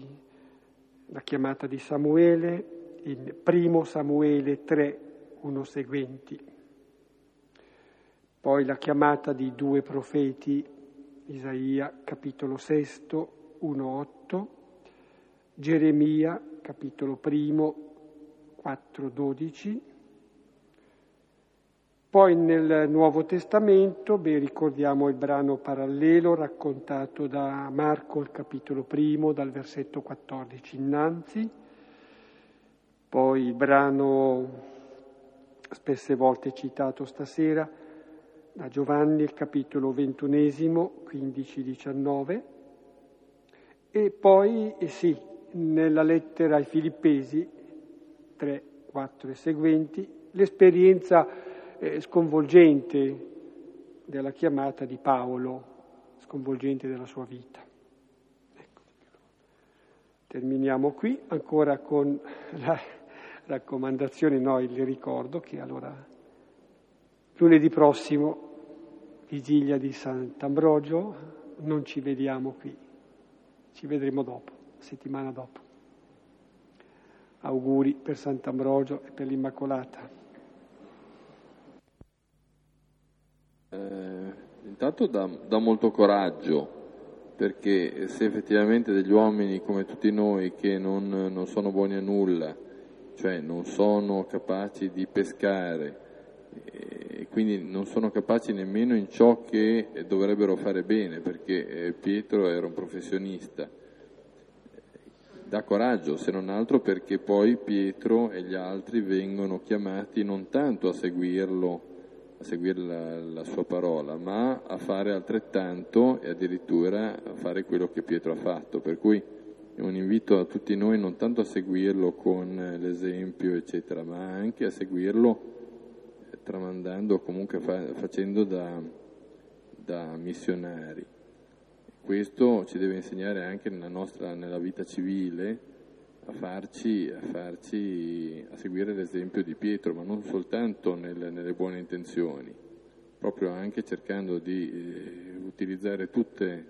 la chiamata di Samuele in primo Samuele 3, 1 seguenti. Poi la chiamata di due profeti, Isaia capitolo 6, 1, 8, Geremia, capitolo primo, 4-12. Poi nel Nuovo Testamento, beh, ricordiamo il brano parallelo raccontato da Marco, il capitolo primo, dal versetto 14 innanzi, poi il brano spesse volte citato stasera da Giovanni, il capitolo ventunesimo, 15-19, e poi, eh sì, nella lettera ai Filippesi, 3, 4 e seguenti, l'esperienza eh, sconvolgente della chiamata di Paolo, sconvolgente della sua vita. Ecco. Terminiamo qui ancora con la raccomandazione, no, il ricordo che allora lunedì prossimo, vigilia di Sant'Ambrogio, non ci vediamo qui, ci vedremo dopo, settimana dopo. Auguri per Sant'Ambrogio e per l'Immacolata. Eh, intanto dà, molto coraggio, perché se effettivamente degli uomini come tutti noi che non, non sono buoni a nulla, cioè non sono capaci di pescare, e quindi non sono capaci nemmeno in ciò che dovrebbero fare bene, perché eh, Pietro era un professionista. Dà coraggio, se non altro perché poi Pietro e gli altri vengono chiamati non tanto a seguirlo a seguire la, la, sua parola, ma a fare altrettanto e addirittura a fare quello che Pietro ha fatto. Per cui è un invito a tutti noi non tanto a seguirlo con l'esempio, eccetera, ma anche a seguirlo tramandando, comunque fa, facendo da, da missionari. Questo ci deve insegnare anche nella nostra nella vita civile a farci, a farci, a seguire l'esempio di Pietro, ma non soltanto nelle, nelle buone intenzioni, proprio anche cercando di eh, utilizzare tutte,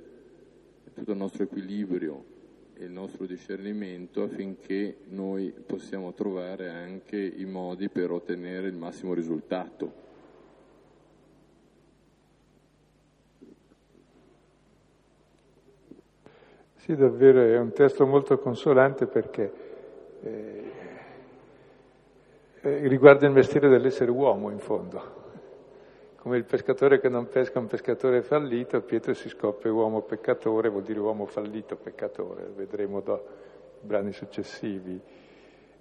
tutto il nostro equilibrio il nostro discernimento affinché noi possiamo trovare anche i modi per ottenere il massimo risultato. Sì, davvero è un testo molto consolante perché eh, eh, riguarda il mestiere dell'essere uomo in fondo. Come il pescatore che non pesca un pescatore fallito, Pietro si scopre uomo peccatore, vuol dire uomo fallito peccatore, vedremo da brani successivi.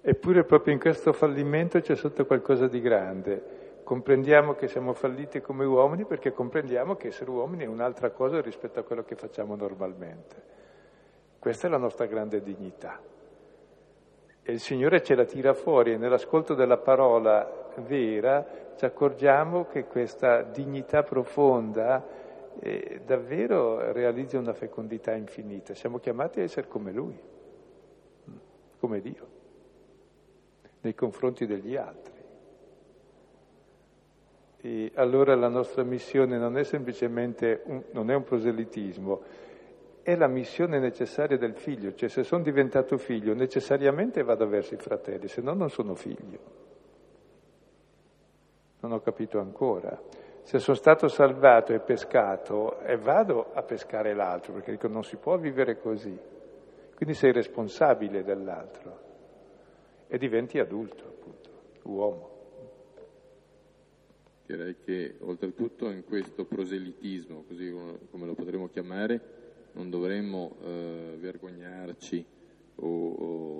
Eppure proprio in questo fallimento c'è sotto qualcosa di grande. Comprendiamo che siamo falliti come uomini perché comprendiamo che essere uomini è un'altra cosa rispetto a quello che facciamo normalmente. Questa è la nostra grande dignità. E il Signore ce la tira fuori e nell'ascolto della parola vera ci accorgiamo che questa dignità profonda eh, davvero realizza una fecondità infinita. Siamo chiamati a essere come Lui, come Dio, nei confronti degli altri. E allora la nostra missione non è semplicemente un, non è un proselitismo, è la missione necessaria del figlio, cioè se sono diventato figlio necessariamente vado verso i fratelli, se no non sono figlio. Non ho capito ancora. Se sono stato salvato e pescato, e vado a pescare l'altro, perché dico non si può vivere così. Quindi sei responsabile dell'altro e diventi adulto, appunto, uomo. Direi che oltretutto in questo proselitismo, così come lo potremmo chiamare, non dovremmo eh, vergognarci o,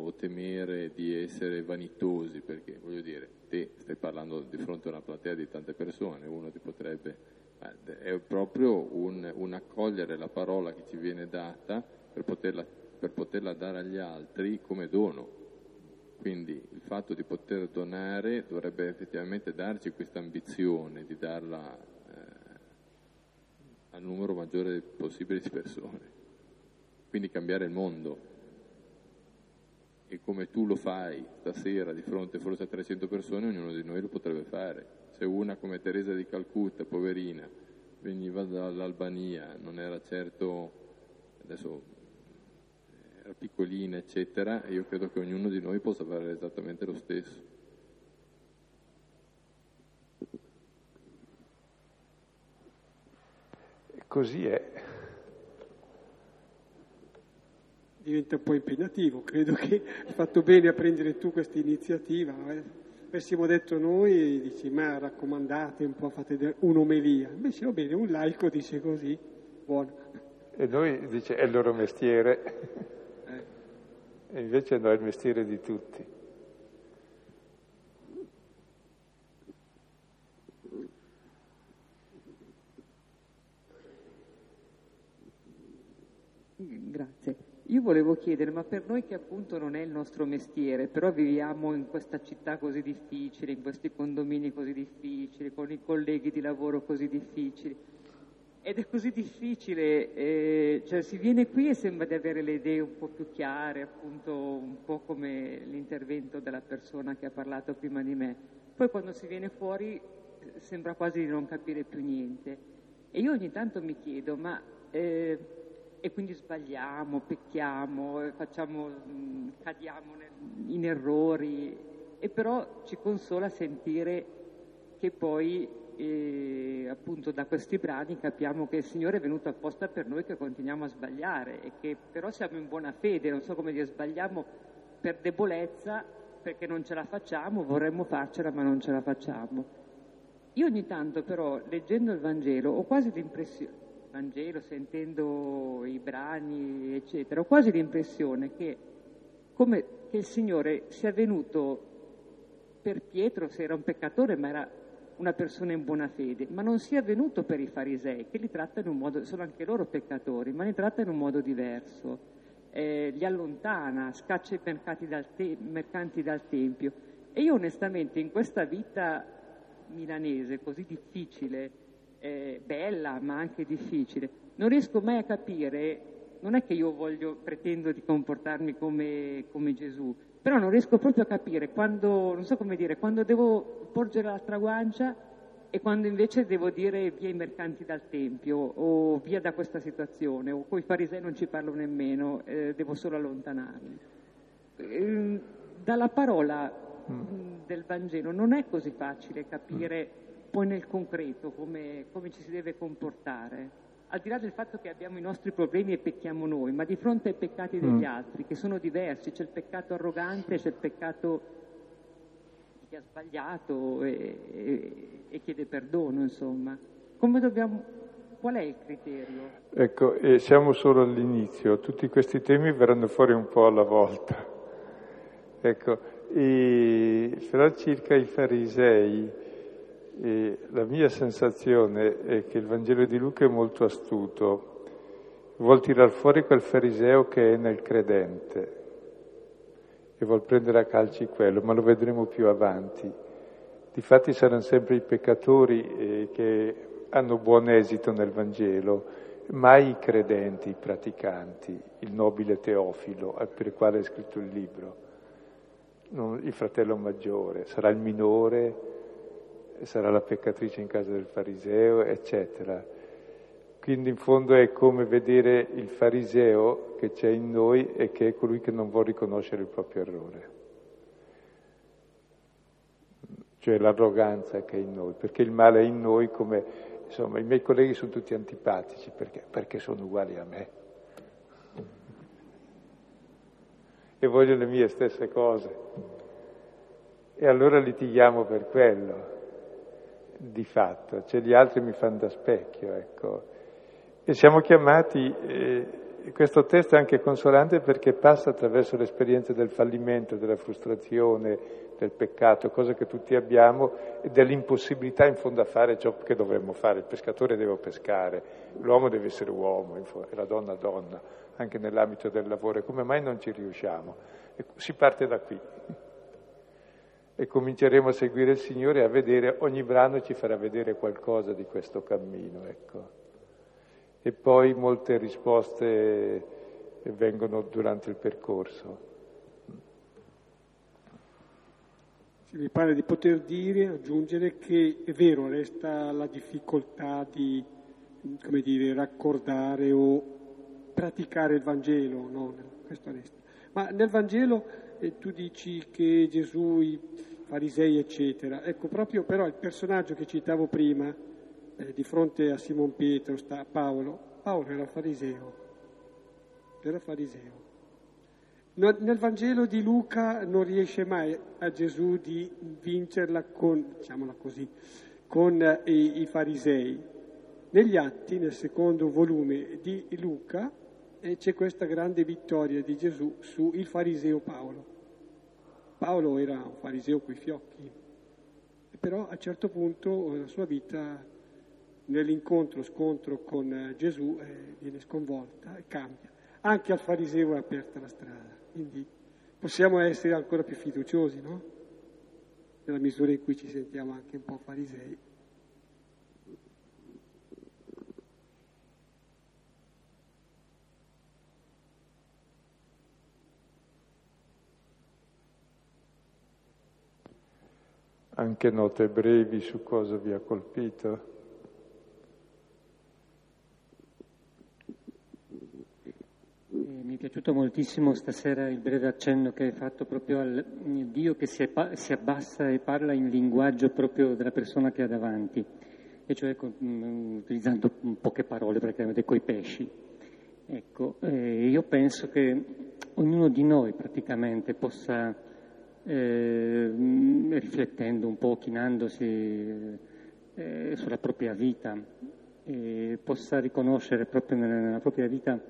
o, temere di essere vanitosi, perché voglio dire, te stai parlando di fronte a una platea di tante persone, uno ti potrebbe... È proprio un, un accogliere la parola che ci viene data per poterla, per poterla dare agli altri come dono. Quindi il fatto di poter donare dovrebbe effettivamente darci questa ambizione di darla al numero maggiore possibile di persone. Quindi cambiare il mondo. E come tu lo fai stasera di fronte forse a 300 persone, ognuno di noi lo potrebbe fare. Se una come Teresa di Calcutta, poverina, veniva dall'Albania, non era certo, adesso era piccolina, eccetera, io credo che ognuno di noi possa fare esattamente lo stesso. Così è. Diventa un po' impegnativo. Credo che hai fatto bene a prendere tu questa iniziativa. Eh. Avessimo detto noi, dici, ma raccomandate un po', fate un'omelia. Invece va bene, un laico dice così, buono. E noi dice, è il loro mestiere. Eh. E invece no, è il mestiere di tutti. Grazie. Io volevo chiedere, ma per noi che appunto non è il nostro mestiere, però viviamo in questa città così difficile, in questi condomini così difficili, con i colleghi di lavoro così difficili, ed è così difficile, eh, cioè si viene qui e sembra di avere le idee un po' più chiare, appunto un po' come l'intervento della persona che ha parlato prima di me. Poi quando si viene fuori sembra quasi di non capire più niente. E io ogni tanto mi chiedo, ma... Eh, e quindi sbagliamo, pecchiamo, facciamo, cadiamo in errori e però ci consola sentire che poi eh, appunto da questi brani capiamo che il Signore è venuto apposta per noi che continuiamo a sbagliare e che però siamo in buona fede, non so come dire, sbagliamo per debolezza perché non ce la facciamo, vorremmo farcela ma non ce la facciamo. Io ogni tanto però leggendo il Vangelo ho quasi l'impressione Vangelo, sentendo i brani, eccetera, ho quasi l'impressione che, come, che il Signore sia venuto per Pietro, se era un peccatore, ma era una persona in buona fede, ma non sia venuto per i farisei, che li tratta in un modo, sono anche loro peccatori, ma li tratta in un modo diverso, eh, li allontana, scaccia i mercanti dal, te- mercanti dal Tempio. E io onestamente in questa vita milanese così difficile, eh, bella ma anche difficile. Non riesco mai a capire, non è che io voglio, pretendo di comportarmi come, come Gesù, però non riesco proprio a capire quando, non so come dire, quando devo porgere l'altra guancia e quando invece devo dire via i mercanti dal Tempio o via da questa situazione o con i farisei non ci parlo nemmeno, eh, devo solo allontanarmi. Eh, dalla parola mm. del Vangelo non è così facile capire poi nel concreto come, come ci si deve comportare al di là del fatto che abbiamo i nostri problemi e pecchiamo noi, ma di fronte ai peccati degli mm. altri, che sono diversi, c'è il peccato arrogante, c'è il peccato di chi ha sbagliato e, e, e chiede perdono, insomma. Come dobbiamo, qual è il criterio? Ecco, e siamo solo all'inizio, tutti questi temi verranno fuori un po' alla volta. Ecco, e, però circa i farisei, e la mia sensazione è che il Vangelo di Luca è molto astuto, vuol tirar fuori quel fariseo che è nel credente e vuol prendere a calci quello, ma lo vedremo più avanti. Difatti saranno sempre i peccatori eh, che hanno buon esito nel Vangelo, mai i credenti, i praticanti, il nobile Teofilo per il quale è scritto il libro, non il fratello maggiore, sarà il minore sarà la peccatrice in casa del fariseo, eccetera. Quindi in fondo è come vedere il fariseo che c'è in noi e che è colui che non vuol riconoscere il proprio errore. Cioè l'arroganza che è in noi, perché il male è in noi come, insomma, i miei colleghi sono tutti antipatici perché, perché sono uguali a me. E voglio le mie stesse cose. E allora litighiamo per quello di fatto, cioè gli altri mi fanno da specchio, ecco. E siamo chiamati, eh, questo testo è anche consolante perché passa attraverso l'esperienza del fallimento, della frustrazione, del peccato, cosa che tutti abbiamo, e dell'impossibilità in fondo a fare ciò che dovremmo fare. Il pescatore deve pescare, l'uomo deve essere uomo, e la donna donna, anche nell'ambito del lavoro. E come mai non ci riusciamo? E si parte da qui e cominceremo a seguire il Signore e a vedere, ogni brano ci farà vedere qualcosa di questo cammino, ecco. E poi molte risposte vengono durante il percorso. Mi pare di poter dire, aggiungere che è vero, resta la difficoltà di, come dire, raccordare o praticare il Vangelo, no? questo resta. Ma nel Vangelo eh, tu dici che Gesù, i farisei, eccetera. Ecco, proprio però il personaggio che citavo prima, eh, di fronte a Simon Pietro, sta Paolo. Paolo era fariseo, era fariseo. nel Vangelo di Luca non riesce mai a Gesù di vincerla con, diciamola così, con i, i farisei. Negli atti, nel secondo volume di Luca, eh, c'è questa grande vittoria di Gesù su il fariseo Paolo. Paolo era un fariseo coi fiocchi, però a un certo punto la sua vita nell'incontro, scontro con Gesù eh, viene sconvolta e cambia. Anche al fariseo è aperta la strada, quindi possiamo essere ancora più fiduciosi, no? Nella misura in cui ci sentiamo anche un po' farisei. Anche note brevi su cosa vi ha colpito? Mi è piaciuto moltissimo stasera il breve accenno che hai fatto proprio al Dio che si, abbassa e parla in linguaggio proprio della persona che ha davanti, e cioè mm, utilizzando poche parole praticamente coi pesci. Ecco, eh, io penso che ognuno di noi praticamente possa eh, riflettendo un po', chinandosi eh, sulla propria vita, eh, possa riconoscere proprio nella propria vita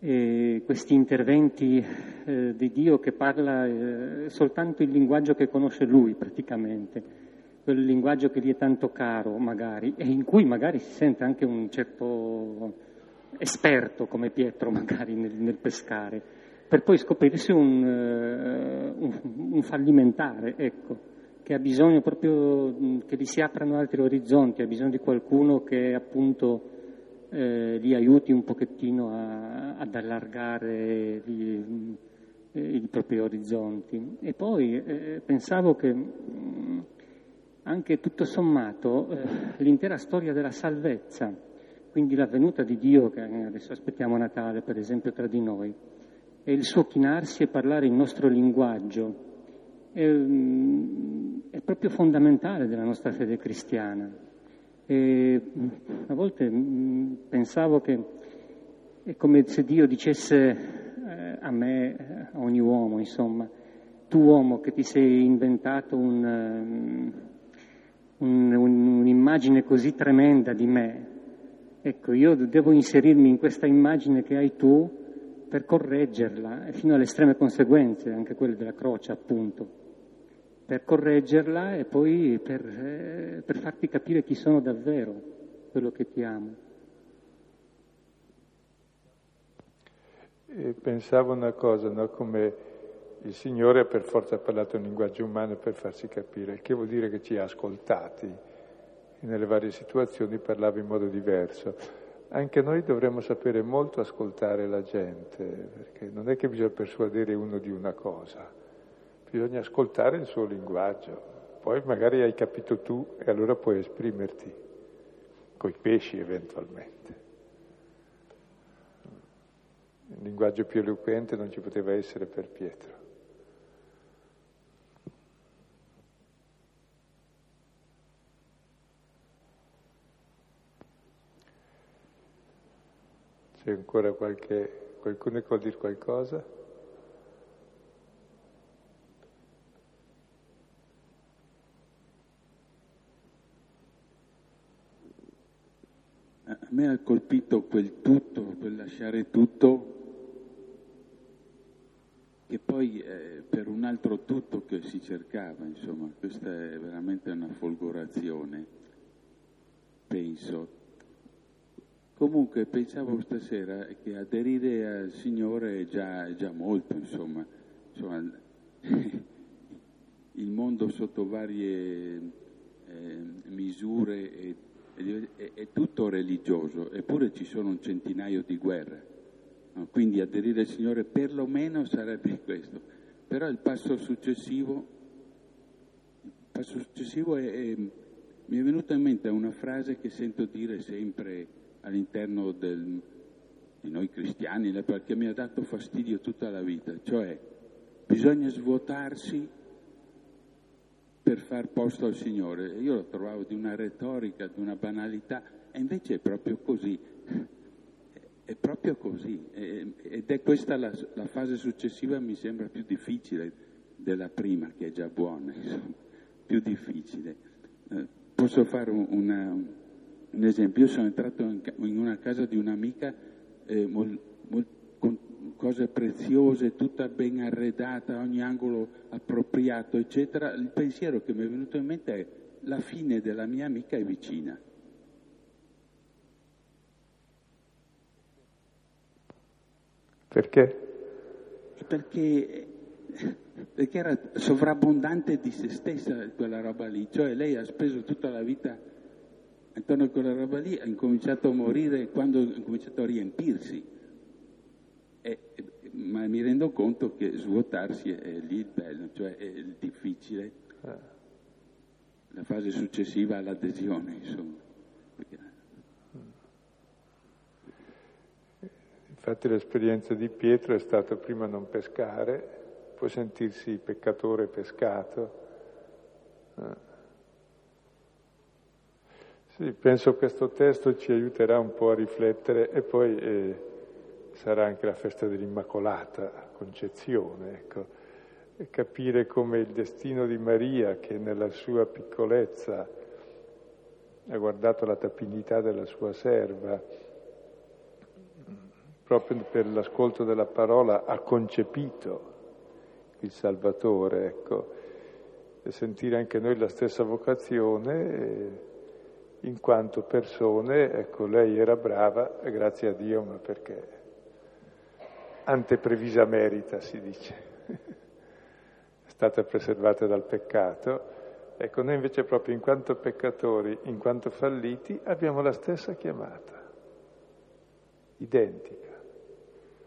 eh, questi interventi eh, di Dio che parla eh, soltanto il linguaggio che conosce Lui praticamente, quel linguaggio che gli è tanto caro magari e in cui magari si sente anche un certo esperto come Pietro magari nel, nel pescare per poi scoprirsi un, uh, un, un fallimentare, ecco, che ha bisogno proprio che gli si aprano altri orizzonti, ha bisogno di qualcuno che appunto eh, gli aiuti un pochettino a, ad allargare gli, eh, i propri orizzonti. E poi eh, pensavo che mh, anche tutto sommato eh, l'intera storia della salvezza, quindi la venuta di Dio, che adesso aspettiamo Natale per esempio tra di noi, è il suo chinarsi e parlare il nostro linguaggio, è, è proprio fondamentale della nostra fede cristiana. E a volte pensavo che è come se Dio dicesse eh, a me, a ogni uomo, insomma, tu uomo che ti sei inventato un, un, un, un'immagine così tremenda di me, ecco, io devo inserirmi in questa immagine che hai tu per correggerla fino alle estreme conseguenze, anche quelle della croce appunto, per correggerla e poi per, eh, per farti capire chi sono davvero, quello che ti amo. E pensavo una cosa, no? come il Signore per forza ha parlato in linguaggio umano per farsi capire, che vuol dire che ci ha ascoltati e nelle varie situazioni parlava in modo diverso. Anche noi dovremmo sapere molto ascoltare la gente, perché non è che bisogna persuadere uno di una cosa, bisogna ascoltare il suo linguaggio, poi magari hai capito tu e allora puoi esprimerti, coi pesci eventualmente. Il linguaggio più eloquente non ci poteva essere per Pietro. C'è ancora qualche, qualcuno che vuol dire qualcosa? A me ha colpito quel tutto, quel lasciare tutto, che poi è per un altro tutto che si cercava, insomma, questa è veramente una folgorazione, penso, Comunque pensavo stasera che aderire al Signore è già, già molto, insomma. insomma il mondo sotto varie eh, misure è, è, è, tutto religioso, eppure ci sono un centinaio di guerre. No? Quindi aderire al Signore perlomeno sarebbe questo. Però il passo successivo, il passo successivo è, mi è venuta in mente una frase che sento dire sempre all'interno del, di noi cristiani, perché mi ha dato fastidio tutta la vita, cioè bisogna svuotarsi per far posto al Signore. Io lo trovavo di una retorica, di una banalità, e invece è proprio così. è proprio così, ed è questa la, la, fase successiva mi sembra più difficile della prima, che è già buona, insomma, più difficile. Eh, posso fare una, un esempio, io sono entrato in, una casa di un'amica eh, mol, mol, con cose preziose, tutta ben arredata, ogni angolo appropriato, eccetera. Il pensiero che mi è venuto in mente è la fine della mia amica è vicina. Perché? Perché, perché era sovrabbondante di se stessa quella roba lì, cioè lei ha speso tutta la vita intorno a quella roba lì, ha incominciato a morire quando ha cominciato a riempirsi. E, ma mi rendo conto che svuotarsi è, lì il bello, cioè è il difficile, la fase successiva all'adesione, insomma. Infatti l'esperienza di Pietro è stata prima non pescare, poi sentirsi peccatore pescato. Eh. Sì, penso questo testo ci aiuterà un po' a riflettere e poi eh, sarà anche la festa dell'Immacolata Concezione, ecco, e capire come il destino di Maria, che nella sua piccolezza ha guardato la tapinità della sua serva, proprio per l'ascolto della parola, ha concepito il Salvatore, ecco, e sentire anche noi la stessa vocazione in quanto persone, ecco, lei era brava, grazie a Dio, ma perché anteprevisa merita, si dice, è stata preservata dal peccato. Ecco, noi invece proprio in quanto peccatori, in quanto falliti, abbiamo la stessa chiamata, identica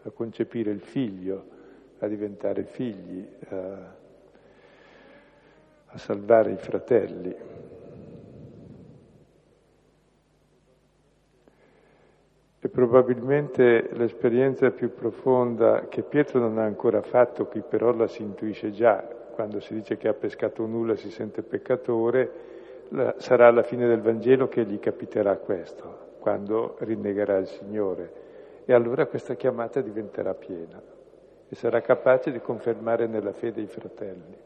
a concepire il figlio, a diventare figli, a, a salvare i fratelli. E probabilmente l'esperienza più profonda che Pietro non ha ancora fatto, qui però la si intuisce già, quando si dice che ha pescato nulla e si sente peccatore, la, sarà alla fine del Vangelo che gli capiterà questo, quando rinnegherà il Signore e allora questa chiamata diventerà piena e sarà capace di confermare nella fede i fratelli.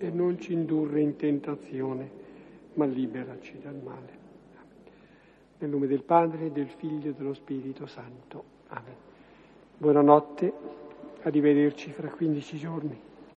e non ci indurre in tentazione, ma liberaci dal male. Nel nome del Padre, del Figlio e dello Spirito Santo. Amen. Buonanotte, arrivederci fra 15 giorni.